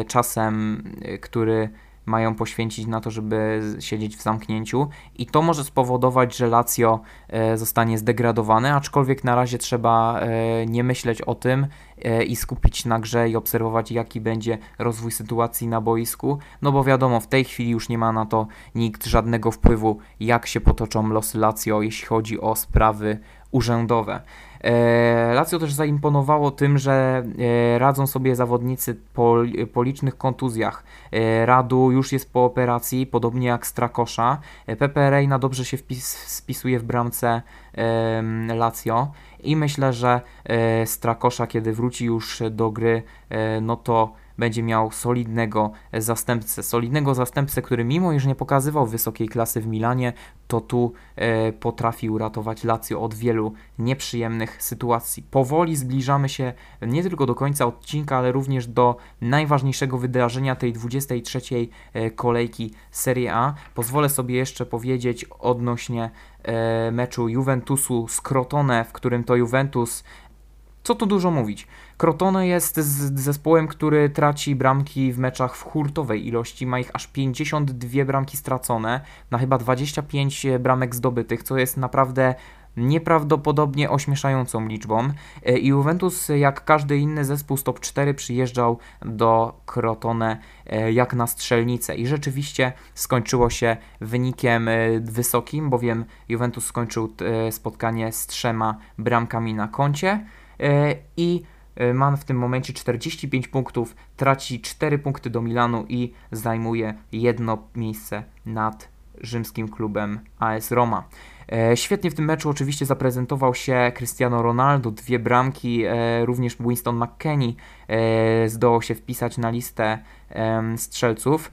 czasem, który mają poświęcić na to, żeby siedzieć w zamknięciu i to może spowodować, że Lazio e, zostanie zdegradowane, aczkolwiek na razie trzeba e, nie myśleć o tym e, i skupić na grze i obserwować jaki będzie rozwój sytuacji na boisku, no bo wiadomo, w tej chwili już nie ma na to nikt żadnego wpływu, jak się potoczą losy Lazio, jeśli chodzi o sprawy urzędowe. E, Lazio też zaimponowało tym, że e, radzą sobie zawodnicy po, po licznych kontuzjach. E, Radu już jest po operacji, podobnie jak Strakosza. Pepe Reina dobrze się wpis, spisuje w bramce Lazio i myślę, że Strakosza, kiedy wróci już do gry, no to będzie miał solidnego zastępcę. Solidnego zastępcę, który mimo iż nie pokazywał wysokiej klasy w Milanie, to tu e, potrafi uratować Lazio od wielu nieprzyjemnych sytuacji. Powoli zbliżamy się nie tylko do końca odcinka, ale również do najważniejszego wydarzenia tej 23 e, kolejki Serie A. Pozwolę sobie jeszcze powiedzieć odnośnie e, meczu Juventusu z Crotone, w którym to Juventus co tu dużo mówić. Crotone jest zespołem, który traci bramki w meczach w hurtowej ilości. Ma ich aż 52 bramki stracone na chyba 25 bramek zdobytych, co jest naprawdę nieprawdopodobnie ośmieszającą liczbą. E, I Juventus, jak każdy inny zespół z top 4, przyjeżdżał do Crotone e, jak na strzelnicę. I rzeczywiście skończyło się wynikiem e, wysokim, bowiem Juventus skończył spotkanie z trzema bramkami na koncie. I Man w tym momencie 45 punktów, traci 4 punkty do Milanu i zajmuje jedno miejsce nad rzymskim klubem AS Roma. E, świetnie w tym meczu oczywiście zaprezentował się Cristiano Ronaldo, dwie bramki, również Winston McKennie zdołał się wpisać na listę strzelców.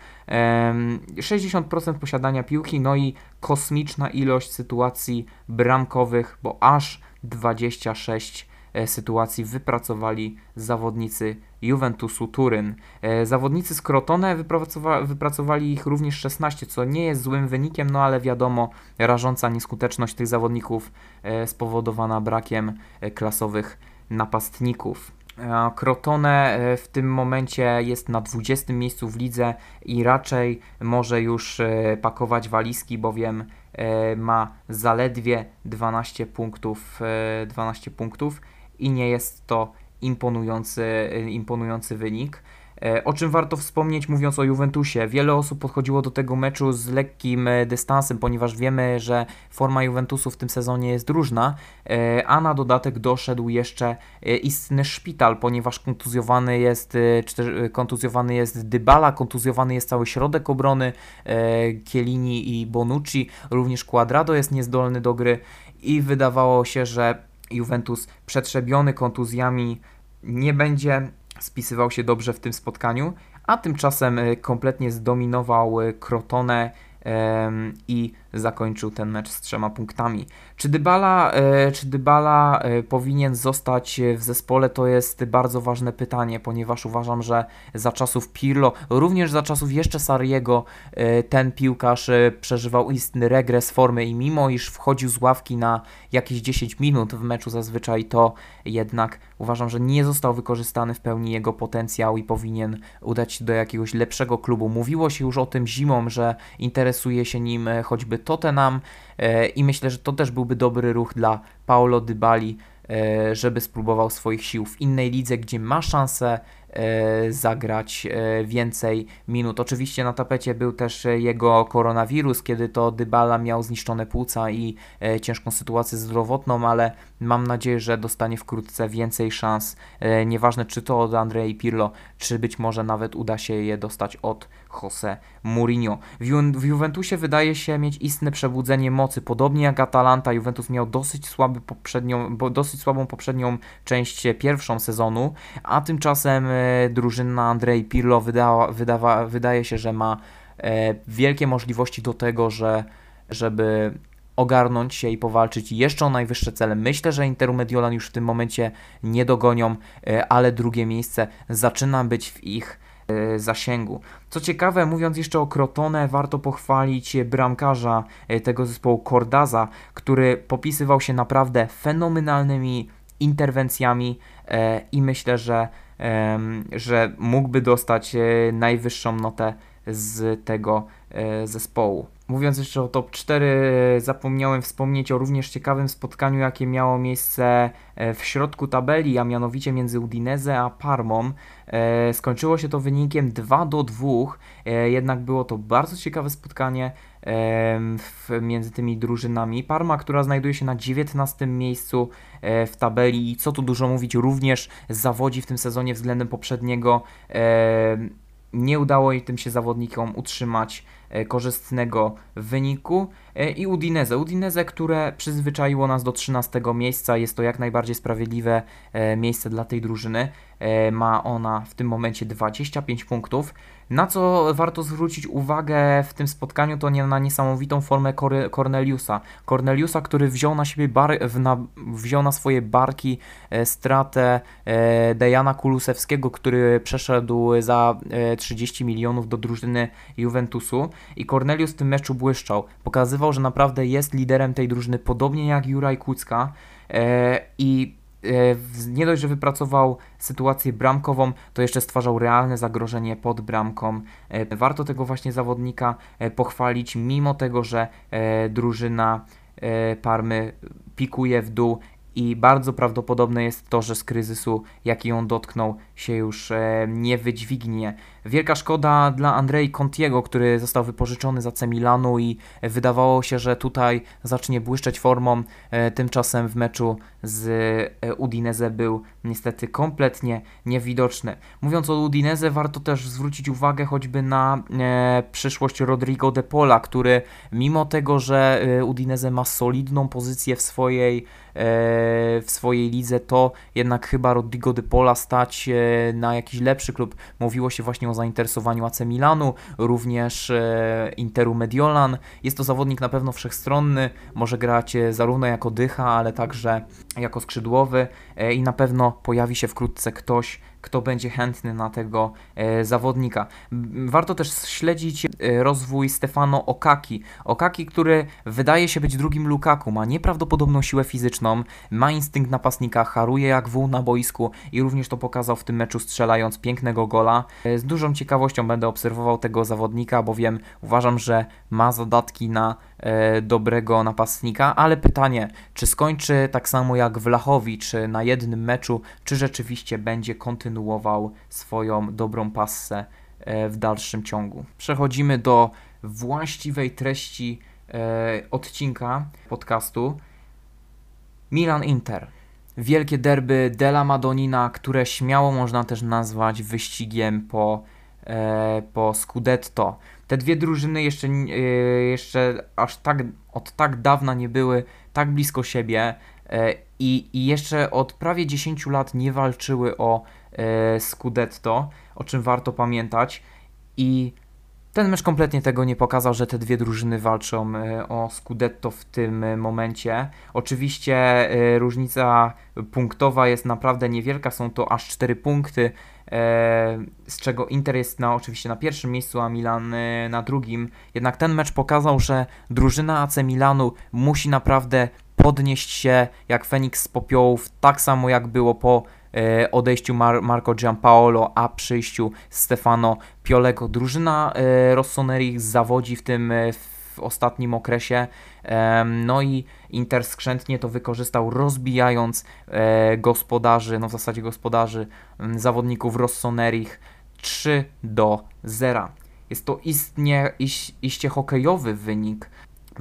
60% posiadania piłki, no i kosmiczna ilość sytuacji bramkowych, bo aż 26 E, sytuacji wypracowali zawodnicy Juventusu Turyn. E, zawodnicy z Crotone wypracowa wypracowali ich również 16, co nie jest złym wynikiem, no ale wiadomo, rażąca nieskuteczność tych zawodników e, spowodowana brakiem klasowych napastników. Crotone w tym momencie jest na 20 miejscu w lidze i raczej może już pakować walizki, bowiem ma zaledwie 12 punktów, 12 punktów i nie jest to imponujący, imponujący wynik. E, o czym warto wspomnieć, mówiąc o Juventusie? Wiele osób podchodziło do tego meczu z lekkim e, dystansem, ponieważ wiemy, że forma Juventusu w tym sezonie jest różna, e, a na dodatek doszedł jeszcze istny szpital, ponieważ kontuzjowany jest, kontuzjowany jest Dybala, kontuzjowany jest cały środek obrony, Kielini i Bonucci, również Quadrado jest niezdolny do gry i wydawało się, że Juventus przetrzebiony kontuzjami nie będzie spisywał się dobrze w tym spotkaniu, a tymczasem e, kompletnie zdominował e, Crotone i zakończył ten mecz z trzema punktami. Czy Dybala, e, czy Dybala e, powinien zostać w zespole, to jest bardzo ważne pytanie, ponieważ uważam, że za czasów Pirlo, również za czasów jeszcze Sariego, e, ten piłkarz przeżywał istny regres formy i mimo iż wchodził z ławki na jakieś 10 minut w meczu zazwyczaj, to jednak uważam, że nie został wykorzystany w pełni jego potencjał i powinien udać się do jakiegoś lepszego klubu. Mówiło się już o tym zimą, że interesuje się nim choćby Tottenham e, i myślę, że to też byłby dobry ruch dla Paolo Dybali, e, żeby spróbował swoich sił w innej lidze, gdzie ma szansę zagrać e, więcej minut. Oczywiście na tapecie był też jego koronawirus, kiedy to Dybala miał zniszczone płuca i ciężką sytuację zdrowotną, ale mam nadzieję, że dostanie wkrótce więcej szans. Nieważne czy to od Andrei Pirlo, czy być może nawet uda się je dostać od Jose Mourinho. W, Ju w Juventusie wydaje się mieć istne przebudzenie mocy. Podobnie jak Atalanta, Juventus miał dosyć, słaby poprzednią, dosyć słabą poprzednią część pierwszą sezonu, a tymczasem e, drużyna Andrei Pirlo wydała, wydawa, wydaje się, że ma e, wielkie możliwości do tego, że, żeby ogarnąć się i powalczyć jeszcze o najwyższe cele. Myślę, że Interu Mediolan już w tym momencie nie dogonią, e, ale drugie miejsce zaczyna być w ich E, zasięgu. Co ciekawe, mówiąc jeszcze o Crotone, warto pochwalić bramkarza e, tego zespołu Cordaza, który popisywał się naprawdę fenomenalnymi interwencjami e, i myślę, że, że mógłby dostać najwyższą notę z tego zespołu. Mówiąc jeszcze o top 4, zapomniałem wspomnieć o również ciekawym spotkaniu, jakie miało miejsce e, w środku tabeli, a mianowicie między Udinese a Parmą. E, skończyło się to wynikiem 2 do 2, e, jednak było to bardzo ciekawe spotkanie między tymi drużynami. Parma, która znajduje się na 19 miejscu w tabeli i co tu dużo mówić, również zawodzi w tym sezonie względem poprzedniego. Nie udało jej tym się zawodnikom utrzymać E, korzystnego wyniku e, i Udinese. Udinese, które przyzwyczaiło nas do 13 miejsca, jest to jak najbardziej sprawiedliwe e, miejsce dla tej drużyny. Ma ona w tym momencie 25 punktów. Na co warto zwrócić uwagę w tym spotkaniu, to nie na niesamowitą formę Corneliusa. Corneliusa, który wziął na siebie bar, na, wziął na swoje barki e, stratę e, Dejana Kulusewskiego, który przeszedł za e, 30 milionów do drużyny Juventusu i Cornelius w tym meczu błyszczał. Pokazywał, że naprawdę jest liderem tej drużyny, podobnie jak Juraj Kucka e, i nie dość, że wypracował sytuację bramkową, to jeszcze stwarzał realne zagrożenie pod bramką. E, warto tego właśnie zawodnika e, pochwalić, mimo tego, że drużyna Parmy pikuje w dół i bardzo prawdopodobne jest to, że z kryzysu, jaki ją dotknął, się już nie wydźwignie. Wielka szkoda dla Andrei Contiego, który został wypożyczony za C Milanu i wydawało się, że tutaj zacznie błyszczeć formą. E, tymczasem w meczu z e, Udinese był niestety kompletnie niewidoczny. Mówiąc o Udinese, warto też zwrócić uwagę choćby na e, przyszłość Rodrigo de Pola, który mimo tego, że Udinese ma solidną pozycję w swojej, w swojej lidze, to jednak chyba Rodrigo de Pola stać na jakiś lepszy klub. Mówiło się właśnie o zainteresowaniu AC Milanu, również e, Interu Mediolan. Jest to zawodnik na pewno wszechstronny, może grać e, zarówno jako dycha, ale także jako skrzydłowy e, i na pewno pojawi się wkrótce ktoś, kto będzie chętny na tego e, zawodnika. Warto też śledzić e, rozwój Stefano Okaki. Okaki, który wydaje się być drugim Lukaku, ma nieprawdopodobną siłę fizyczną, ma instynkt napastnika, haruje jak wół na boisku i również to pokazał w tym meczu strzelając pięknego gola. E, z dużą ciekawością będę obserwował tego zawodnika, bowiem uważam, że ma zadatki na dobrego napastnika, ale pytanie, czy skończy tak samo jak Wlachowicz na jednym meczu, czy rzeczywiście będzie kontynuował swoją dobrą passę e, w dalszym ciągu. Przechodzimy do właściwej treści e, odcinka podcastu. Milan Inter. Wielkie derby Della Madonina, które śmiało można też nazwać wyścigiem po, e, po Scudetto. Te dwie drużyny jeszcze, e, jeszcze aż tak od tak dawna nie były tak blisko siebie e, i, i jeszcze od prawie 10 lat nie walczyły o e, Scudetto, o czym warto pamiętać. I ten mecz kompletnie tego nie pokazał, że te dwie drużyny walczą o Scudetto w tym momencie. Oczywiście różnica punktowa jest naprawdę niewielka, są to aż 4 punkty z czego Inter jest na, oczywiście na pierwszym miejscu, a Milan e, na drugim. Jednak ten mecz pokazał, że drużyna AC Milanu musi naprawdę podnieść się jak Feniks z popiołów, tak samo jak było po e, odejściu Mar Marco Giampaolo, a przyjściu Stefano Piolego. Drużyna Rossoneri zawodzi w tym, w ostatnim okresie. No i Inter skrzętnie to wykorzystał, rozbijając e, gospodarzy, no w zasadzie gospodarzy, zawodników Rossonerich 3 do 0. Jest to istnie, iś, iście hokejowy wynik,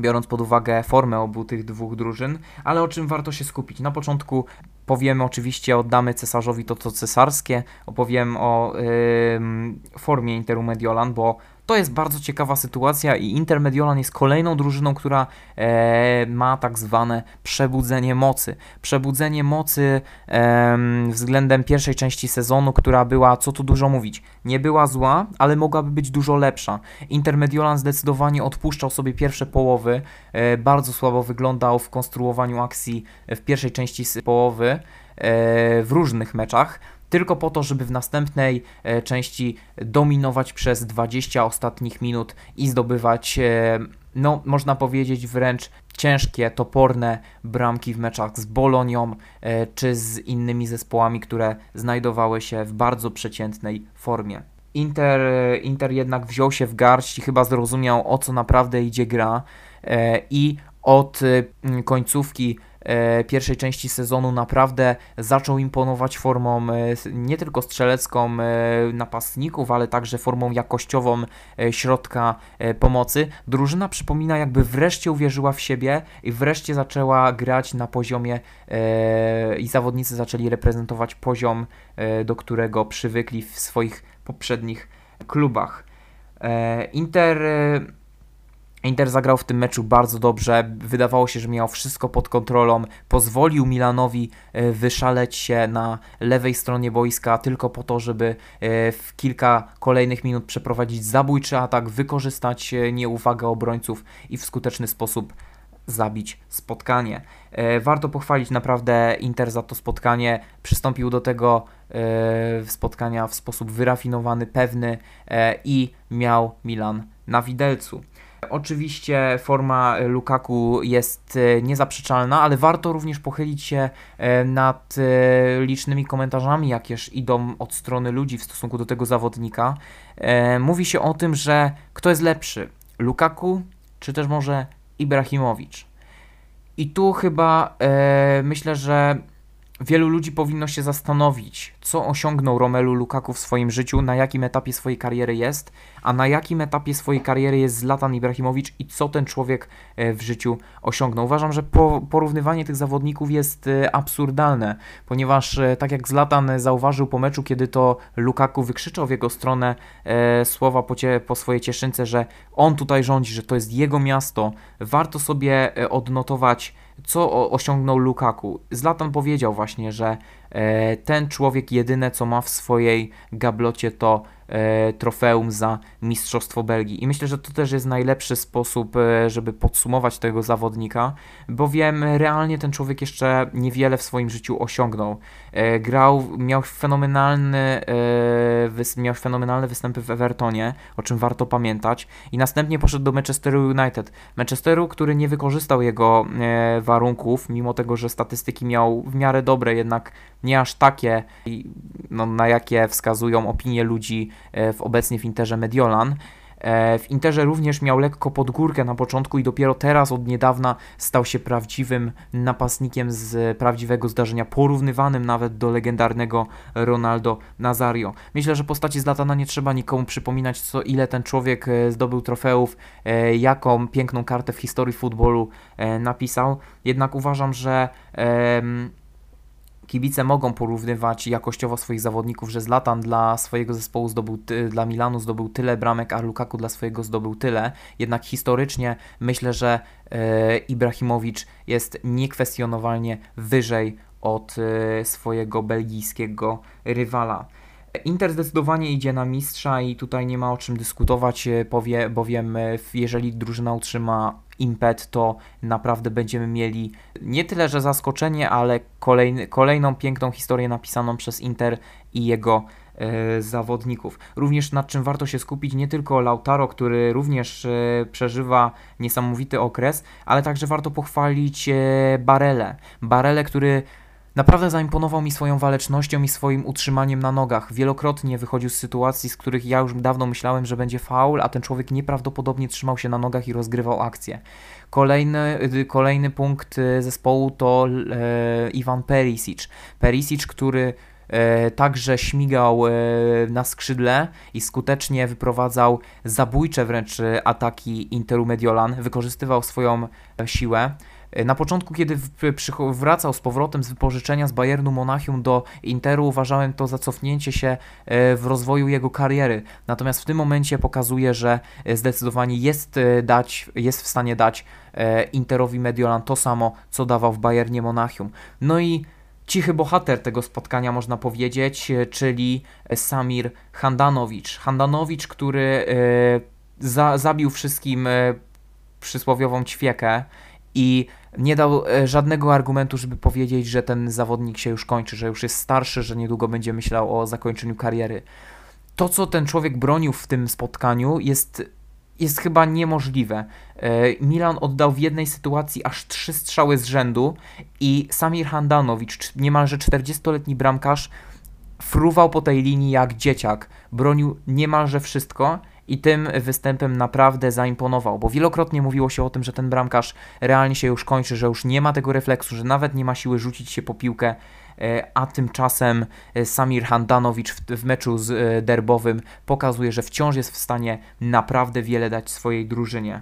biorąc pod uwagę formę obu tych dwóch drużyn, ale o czym warto się skupić? Na początku powiemy oczywiście, oddamy cesarzowi to, co cesarskie, opowiem o yy, formie Interu Mediolan, bo to jest bardzo ciekawa sytuacja i Inter Mediolan jest kolejną drużyną, która e, ma tak zwane przebudzenie mocy. Przebudzenie mocy e, względem pierwszej części sezonu, która była, co tu dużo mówić, nie była zła, ale mogłaby być dużo lepsza. Inter Mediolan zdecydowanie odpuszczał sobie pierwsze połowy, e, bardzo słabo wyglądał w konstruowaniu akcji w pierwszej części połowy e, w różnych meczach tylko po to, żeby w następnej e, części dominować przez 20 ostatnich minut i zdobywać, e, no można powiedzieć wręcz ciężkie, toporne bramki w meczach z Bolonią e, czy z innymi zespołami, które znajdowały się w bardzo przeciętnej formie. Inter, Inter jednak wziął się w garść i chyba zrozumiał o co naprawdę idzie gra i od końcówki pierwszej części sezonu naprawdę zaczął imponować formą e, nie tylko strzelecką e, napastników, ale także formą jakościową środka pomocy. Drużyna przypomina jakby wreszcie uwierzyła w siebie i wreszcie zaczęła grać na poziomie i zawodnicy zaczęli reprezentować poziom, do którego przywykli w swoich poprzednich klubach. Inter Inter zagrał w tym meczu bardzo dobrze, wydawało się, że miał wszystko pod kontrolą, pozwolił Milanowi e, wyszaleć się na lewej stronie boiska tylko po to, żeby e, w kilka kolejnych minut przeprowadzić zabójczy atak, wykorzystać e, nieuwagę obrońców i w skuteczny sposób zabić spotkanie. Warto pochwalić naprawdę Inter za to spotkanie. Przystąpił do tego spotkania w sposób wyrafinowany, pewny i miał Milan na widelcu. Oczywiście forma Lukaku jest e, niezaprzeczalna, ale warto również pochylić się e, nad e, licznymi komentarzami, jakież idą od strony ludzi w stosunku do tego zawodnika. Mówi się o tym, że kto jest lepszy, Lukaku czy też może Ibrahimowicz. I tu chyba myślę, że Wielu ludzi powinno się zastanowić, co osiągnął Romelu Lukaku w swoim życiu, na jakim etapie swojej kariery jest, a na jakim etapie swojej kariery jest Zlatan Ibrahimowicz i co ten człowiek e, w życiu osiągnął. Uważam, że porównywanie tych zawodników jest e, absurdalne, ponieważ e, tak jak Zlatan zauważył po meczu, kiedy to Lukaku wykrzyczał w jego stronę słowa po, cie, po swojej cieszynce, że on tutaj rządzi, że to jest jego miasto, warto sobie odnotować co osiągnął Lukaku. Zlatan powiedział właśnie, że e, ten człowiek jedyne co ma w swojej gablocie to trofeum za Mistrzostwo Belgii. I myślę, że to też jest najlepszy sposób, e, żeby podsumować tego zawodnika, bowiem realnie ten człowiek jeszcze niewiele w swoim życiu osiągnął. Grał, miał fenomenalny, miał fenomenalne występy w Evertonie, o czym warto pamiętać, i następnie poszedł do Manchesteru United. Manchesteru, który nie wykorzystał jego warunków, mimo tego, że statystyki miał w miarę dobre, jednak nie aż takie, no, na jakie wskazują opinie ludzi e, w obecnie w Interze Mediolan. E, w Interze również miał lekko pod górkę na początku i dopiero teraz od niedawna stał się prawdziwym napastnikiem z prawdziwego zdarzenia, porównywanym nawet do legendarnego Ronaldo Nazario. Myślę, że postaci z Latana nie trzeba nikomu przypominać, co ile ten człowiek e, zdobył trofeów, jaką piękną kartę w historii futbolu napisał. Jednak uważam, że kibice mogą porównywać jakościowo swoich zawodników, że Zlatan dla swojego zespołu zdobył, dla Milanu zdobył tyle bramek, a Lukaku dla swojego zdobył tyle. Jednak historycznie myślę, że e, Ibrahimowicz jest niekwestionowalnie wyżej od e, swojego belgijskiego rywala. Inter zdecydowanie idzie na mistrza i tutaj nie ma o czym dyskutować, e, bowiem jeżeli drużyna utrzyma impet, to naprawdę będziemy mieli nie tyle, że zaskoczenie, ale kolejny, kolejną piękną historię napisaną przez Inter i jego e, zawodników. Również nad czym warto się skupić nie tylko Lautaro, który również e, przeżywa niesamowity okres, ale także warto pochwalić e, Barele. Barele, który Naprawdę zaimponował mi swoją walecznością i swoim utrzymaniem na nogach. Wielokrotnie wychodził z sytuacji, z których ja już dawno myślałem, że będzie faul, a ten człowiek nieprawdopodobnie trzymał się na nogach i rozgrywał akcję. Kolejny, y, kolejny punkt y, zespołu to e, Iwan Perisic. Perisic, który e, także śmigał e, na skrzydle i skutecznie wyprowadzał zabójcze wręcz ataki Interu Mediolan, wykorzystywał swoją siłę. Na początku, kiedy wracał z powrotem z wypożyczenia z Bayernu Monachium do Interu, uważałem to za cofnięcie się e, w rozwoju jego kariery. Natomiast w tym momencie pokazuje, że e, zdecydowanie jest, e, dać, jest w stanie dać Interowi Mediolan to samo, co dawał w Bayernie Monachium. No i cichy bohater tego spotkania, można powiedzieć, czyli Samir Handanowicz. Handanowicz, który za, zabił wszystkim przysłowiową ćwiekę i nie dał e, żadnego argumentu, żeby powiedzieć, że ten zawodnik się już kończy, że już jest starszy, że niedługo będzie myślał o zakończeniu kariery. To, co ten człowiek bronił w tym spotkaniu, jest, jest chyba niemożliwe. E, Milan oddał w jednej sytuacji aż trzy strzały z rzędu i Samir Handanowicz, niemalże 40-letni bramkarz, fruwał po tej linii jak dzieciak. Bronił niemalże wszystko i tym występem naprawdę zaimponował, bo wielokrotnie mówiło się o tym, że ten bramkarz realnie się już kończy, że już nie ma tego refleksu, że nawet nie ma siły rzucić się po piłkę, e, a tymczasem e, Samir Handanowicz w, meczu z e, derbowym pokazuje, że wciąż jest w stanie naprawdę wiele dać swojej drużynie.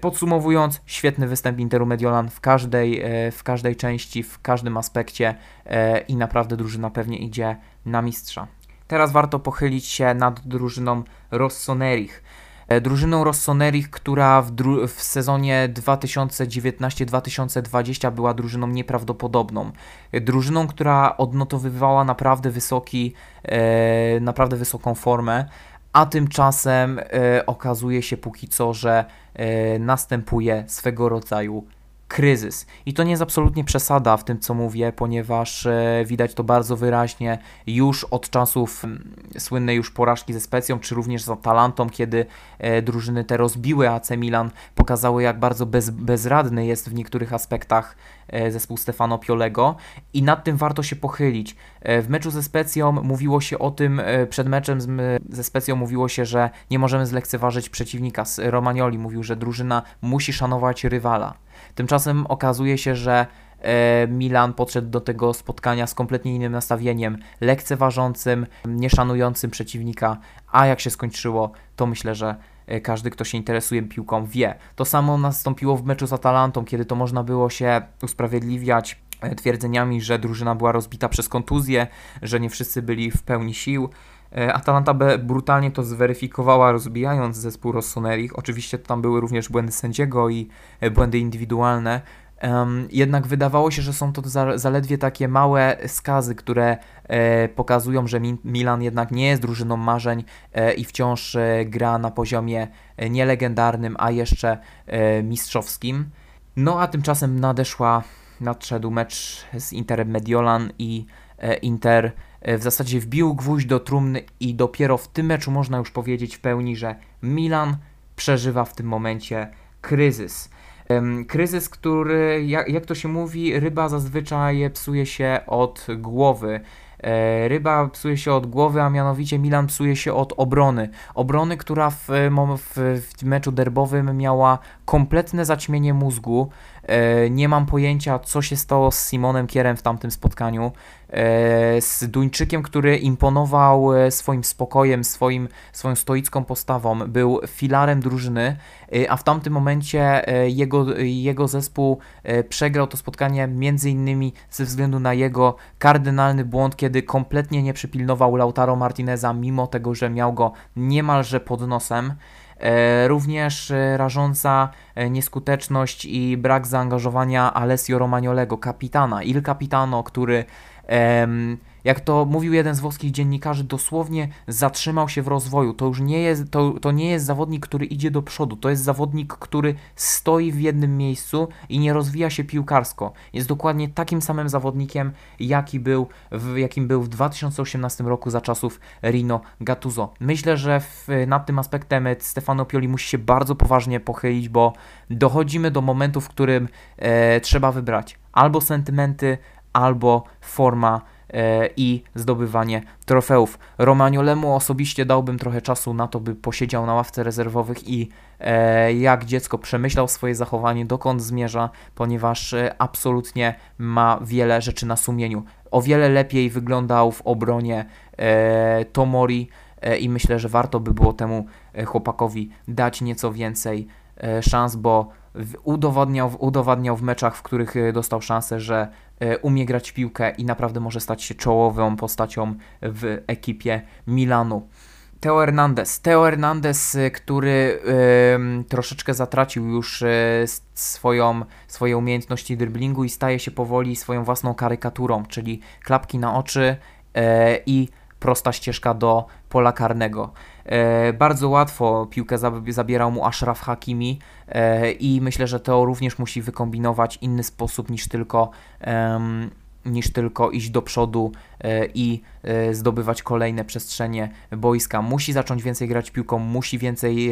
Podsumowując, świetny występ Interu Mediolan w każdej, w każdej części, w każdym aspekcie i naprawdę drużyna pewnie idzie na mistrza. Teraz warto pochylić się nad drużyną Rossonerich. E, drużyną Rossonerich, która w, w sezonie 2019-2020 była drużyną nieprawdopodobną. E, drużyną, która odnotowywała naprawdę wysoki, e, naprawdę wysoką formę, a tymczasem e, okazuje się póki co, że e, następuje swego rodzaju kryzys. I to nie jest absolutnie przesada w tym, co mówię, ponieważ e, widać to bardzo wyraźnie już od czasów m, słynnej już porażki ze Specją, czy również z Atalantą, kiedy e, drużyny te rozbiły AC Milan, pokazały jak bardzo bez, bezradny jest w niektórych aspektach e, zespół Stefano Piolego i nad tym warto się pochylić. W meczu ze Specją mówiło się o tym, przed meczem ze Specją mówiło się, że nie możemy zlekceważyć przeciwnika. Romagnoli mówił, że drużyna musi szanować rywala. Tymczasem okazuje się, że e, Milan podszedł do tego spotkania z kompletnie innym nastawieniem, lekceważącym, nieszanującym przeciwnika, a jak się skończyło, to myślę, że e, każdy, kto się interesuje piłką, wie. To samo nastąpiło w meczu z Atalantą, kiedy to można było się usprawiedliwiać e, twierdzeniami, że drużyna była rozbita przez kontuzję, że nie wszyscy byli w pełni sił. Atalanta brutalnie to zweryfikowała, rozbijając zespół Rossonerich. Oczywiście tam były również błędy sędziego i błędy indywidualne. Jednak wydawało się, że są to za, zaledwie takie małe skazy, które e, pokazują, że Milan jednak nie jest drużyną marzeń e, i wciąż e, gra na poziomie e, nie legendarnym, a jeszcze e, mistrzowskim. No a tymczasem nadeszła, nadszedł mecz z Interem Mediolan i e, Inter w zasadzie wbił gwóźdź do trumny i dopiero w tym meczu można już powiedzieć w pełni, że Milan przeżywa w tym momencie kryzys. Kryzys, który, jak, jak to się mówi, ryba zazwyczaj psuje się od głowy. E, ryba psuje się od głowy, a mianowicie Milan psuje się od obrony. Obrony, która w, w, w meczu derbowym miała kompletne zaćmienie mózgu. E, nie mam pojęcia, co się stało z Simonem Kierem w tamtym spotkaniu. E, z Duńczykiem, który imponował e, swoim spokojem, swoim, swoją stoicką postawą, był filarem drużyny, a w tamtym momencie jego, jego zespół przegrał to spotkanie między innymi ze względu na jego kardynalny błąd, kiedy kompletnie nie przypilnował Lautaro Martineza, mimo tego, że miał go niemalże pod nosem. E, również e, rażąca e, nieskuteczność i brak zaangażowania Alessio Romagnolego, kapitana, il capitano, który jak to mówił jeden z włoskich dziennikarzy, dosłownie zatrzymał się w rozwoju. To już nie jest, to, to nie jest zawodnik, który idzie do przodu, to jest zawodnik, który stoi w jednym miejscu i nie rozwija się piłkarsko. Jest dokładnie takim samym zawodnikiem, jaki był w, jakim był w 2018 roku za czasów Rino Gattuso. Myślę, że w, nad tym aspektem Stefano Pioli musi się bardzo poważnie pochylić, bo dochodzimy do momentu, w którym e, trzeba wybrać albo sentymenty, albo forma i zdobywanie trofeów. Romagnolemu osobiście dałbym trochę czasu na to, by posiedział na ławce rezerwowych i e, jak dziecko przemyślał swoje zachowanie, dokąd zmierza, ponieważ e, absolutnie ma wiele rzeczy na sumieniu. O wiele lepiej wyglądał w obronie e, Tomori e, i myślę, że warto by było temu e, chłopakowi dać nieco więcej e, szans, bo w- udowadniał, w meczach, w których e, dostał szansę, że e, umie grać piłkę i naprawdę może stać się czołową postacią w ekipie Milanu. Teo Hernandez. Teo Hernandez, y, który ym, troszeczkę zatracił już y, swoją, swoje umiejętności driblingu i staje się powoli swoją własną karykaturą, czyli klapki na oczy e, i prosta ścieżka do pola karnego. E, bardzo łatwo piłkę zab- zabierał mu Ashraf Hakimi e, i myślę, że Teo również musi wykombinować inny sposób niż tylko, niż tylko iść do przodu e, i zdobywać kolejne przestrzenie boiska. Musi zacząć więcej grać piłką, musi więcej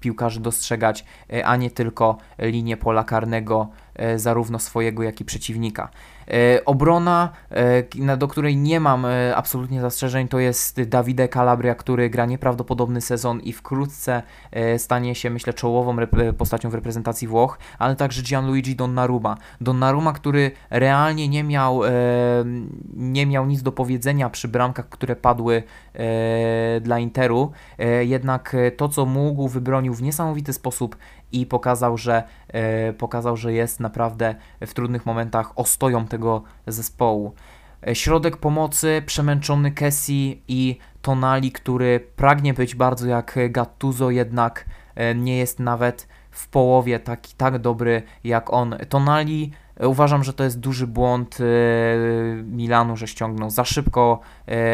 piłkarzy dostrzegać, a nie tylko linię pola karnego zarówno swojego, jak i przeciwnika. E, Obrona, e, do której nie mam e, absolutnie zastrzeżeń, to jest Davide Calabria, który gra nieprawdopodobny sezon i wkrótce e, stanie się, myślę, czołową postacią w reprezentacji Włoch, ale także Gianluigi Donnarumma. Donnarumma, który realnie nie miał, e, nie miał nic do powiedzenia przy bramkach, które padły e, dla Interu, e, jednak e, to, co mógł, wybronił w niesamowity sposób i pokazał, że, e, pokazał, że jest naprawdę w trudnych momentach ostoją tego zespołu. E, Środek pomocy, przemęczony Kessi i Tonali, który pragnie być bardzo jak Gattuso, jednak e, nie jest nawet w połowie taki tak dobry jak on. Tonali uważam, że to jest duży błąd Milanu, że ściągnął za szybko,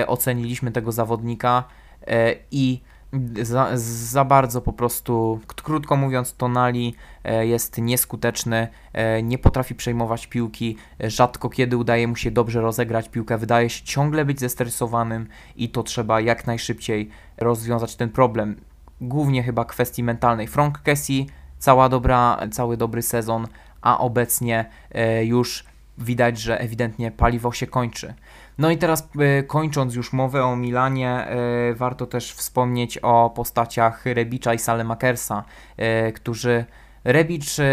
oceniliśmy tego zawodnika i za, za bardzo po prostu, krótko mówiąc, Tonali e, jest nieskuteczny, e, nie potrafi przejmować piłki, rzadko kiedy udaje mu się dobrze rozegrać piłkę, wydaje się ciągle być zestresowanym i to trzeba jak najszybciej rozwiązać ten problem. Głównie chyba kwestii mentalnej. Frank Kessie, cała dobra, cały dobry sezon, a obecnie e, już widać, że ewidentnie paliwo się kończy. No i teraz e, kończąc już mowę o Milanie, e, warto też wspomnieć o postaciach Rebicza i Salemakersa, e, którzy Rebic, e,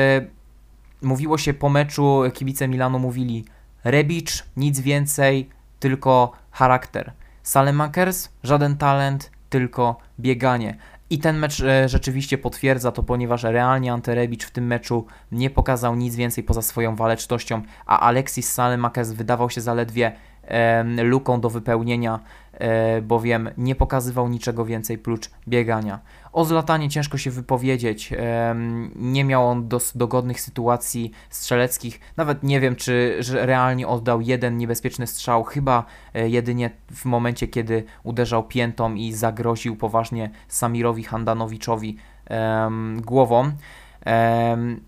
mówiło się po meczu, kibice Milanu mówili Rebic, nic więcej, tylko charakter. Salemakers, żaden talent, tylko bieganie. I ten mecz rzeczywiście potwierdza to, ponieważ realnie Ante Rebic w tym meczu nie pokazał nic więcej poza swoją walecznością, a Alexis Salemakers wydawał się zaledwie luką do wypełnienia, e, bowiem nie pokazywał niczego więcej prócz biegania. O Zlatanie ciężko się wypowiedzieć. Nie miał on dos- dogodnych sytuacji strzeleckich. Nawet nie wiem, czy realnie oddał jeden niebezpieczny strzał. Chyba e, jedynie w momencie, kiedy uderzał piętą i zagroził poważnie Samirowi Handanowiczowi głową.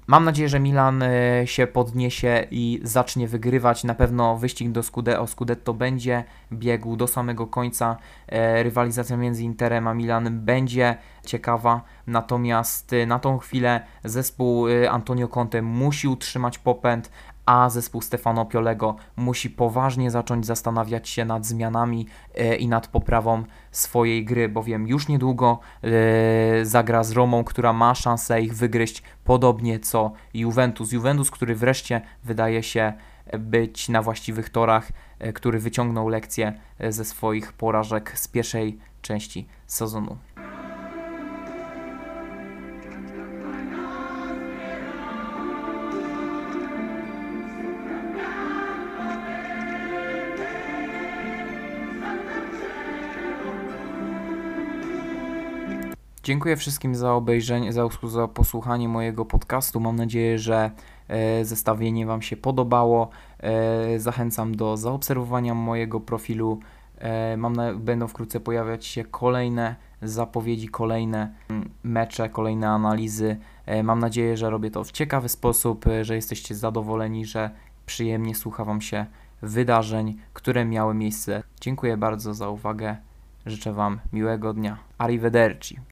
Mam nadzieję, że Milan e, się podniesie i zacznie wygrywać. Na pewno wyścig do Scude- Scudetto będzie biegł do samego końca. E, Rywalizacja między Interem a Milanem będzie ciekawa, natomiast e, na tą chwilę zespół Antonio Conte musi utrzymać popęd, a zespół Stefano Piolego musi poważnie zacząć zastanawiać się nad zmianami e, i nad poprawą swojej gry, bowiem już niedługo e, zagra z Romą, która ma szansę ich wygryźć, podobnie co Juventus. Juventus, który wreszcie wydaje się być na właściwych torach, e, który wyciągnął lekcje e, ze swoich porażek z pierwszej części sezonu. Dziękuję wszystkim za obejrzenie, za, za posłuchanie mojego podcastu. Mam nadzieję, że e, zestawienie Wam się podobało. E, zachęcam do zaobserwowania mojego profilu. E, mam na, będą wkrótce pojawiać się kolejne zapowiedzi, kolejne mm, mecze, kolejne analizy. Mam nadzieję, że robię to w ciekawy sposób, że jesteście zadowoleni, że przyjemnie słucha Wam się wydarzeń, które miały miejsce. Dziękuję bardzo za uwagę. Życzę Wam miłego dnia. Arrivederci.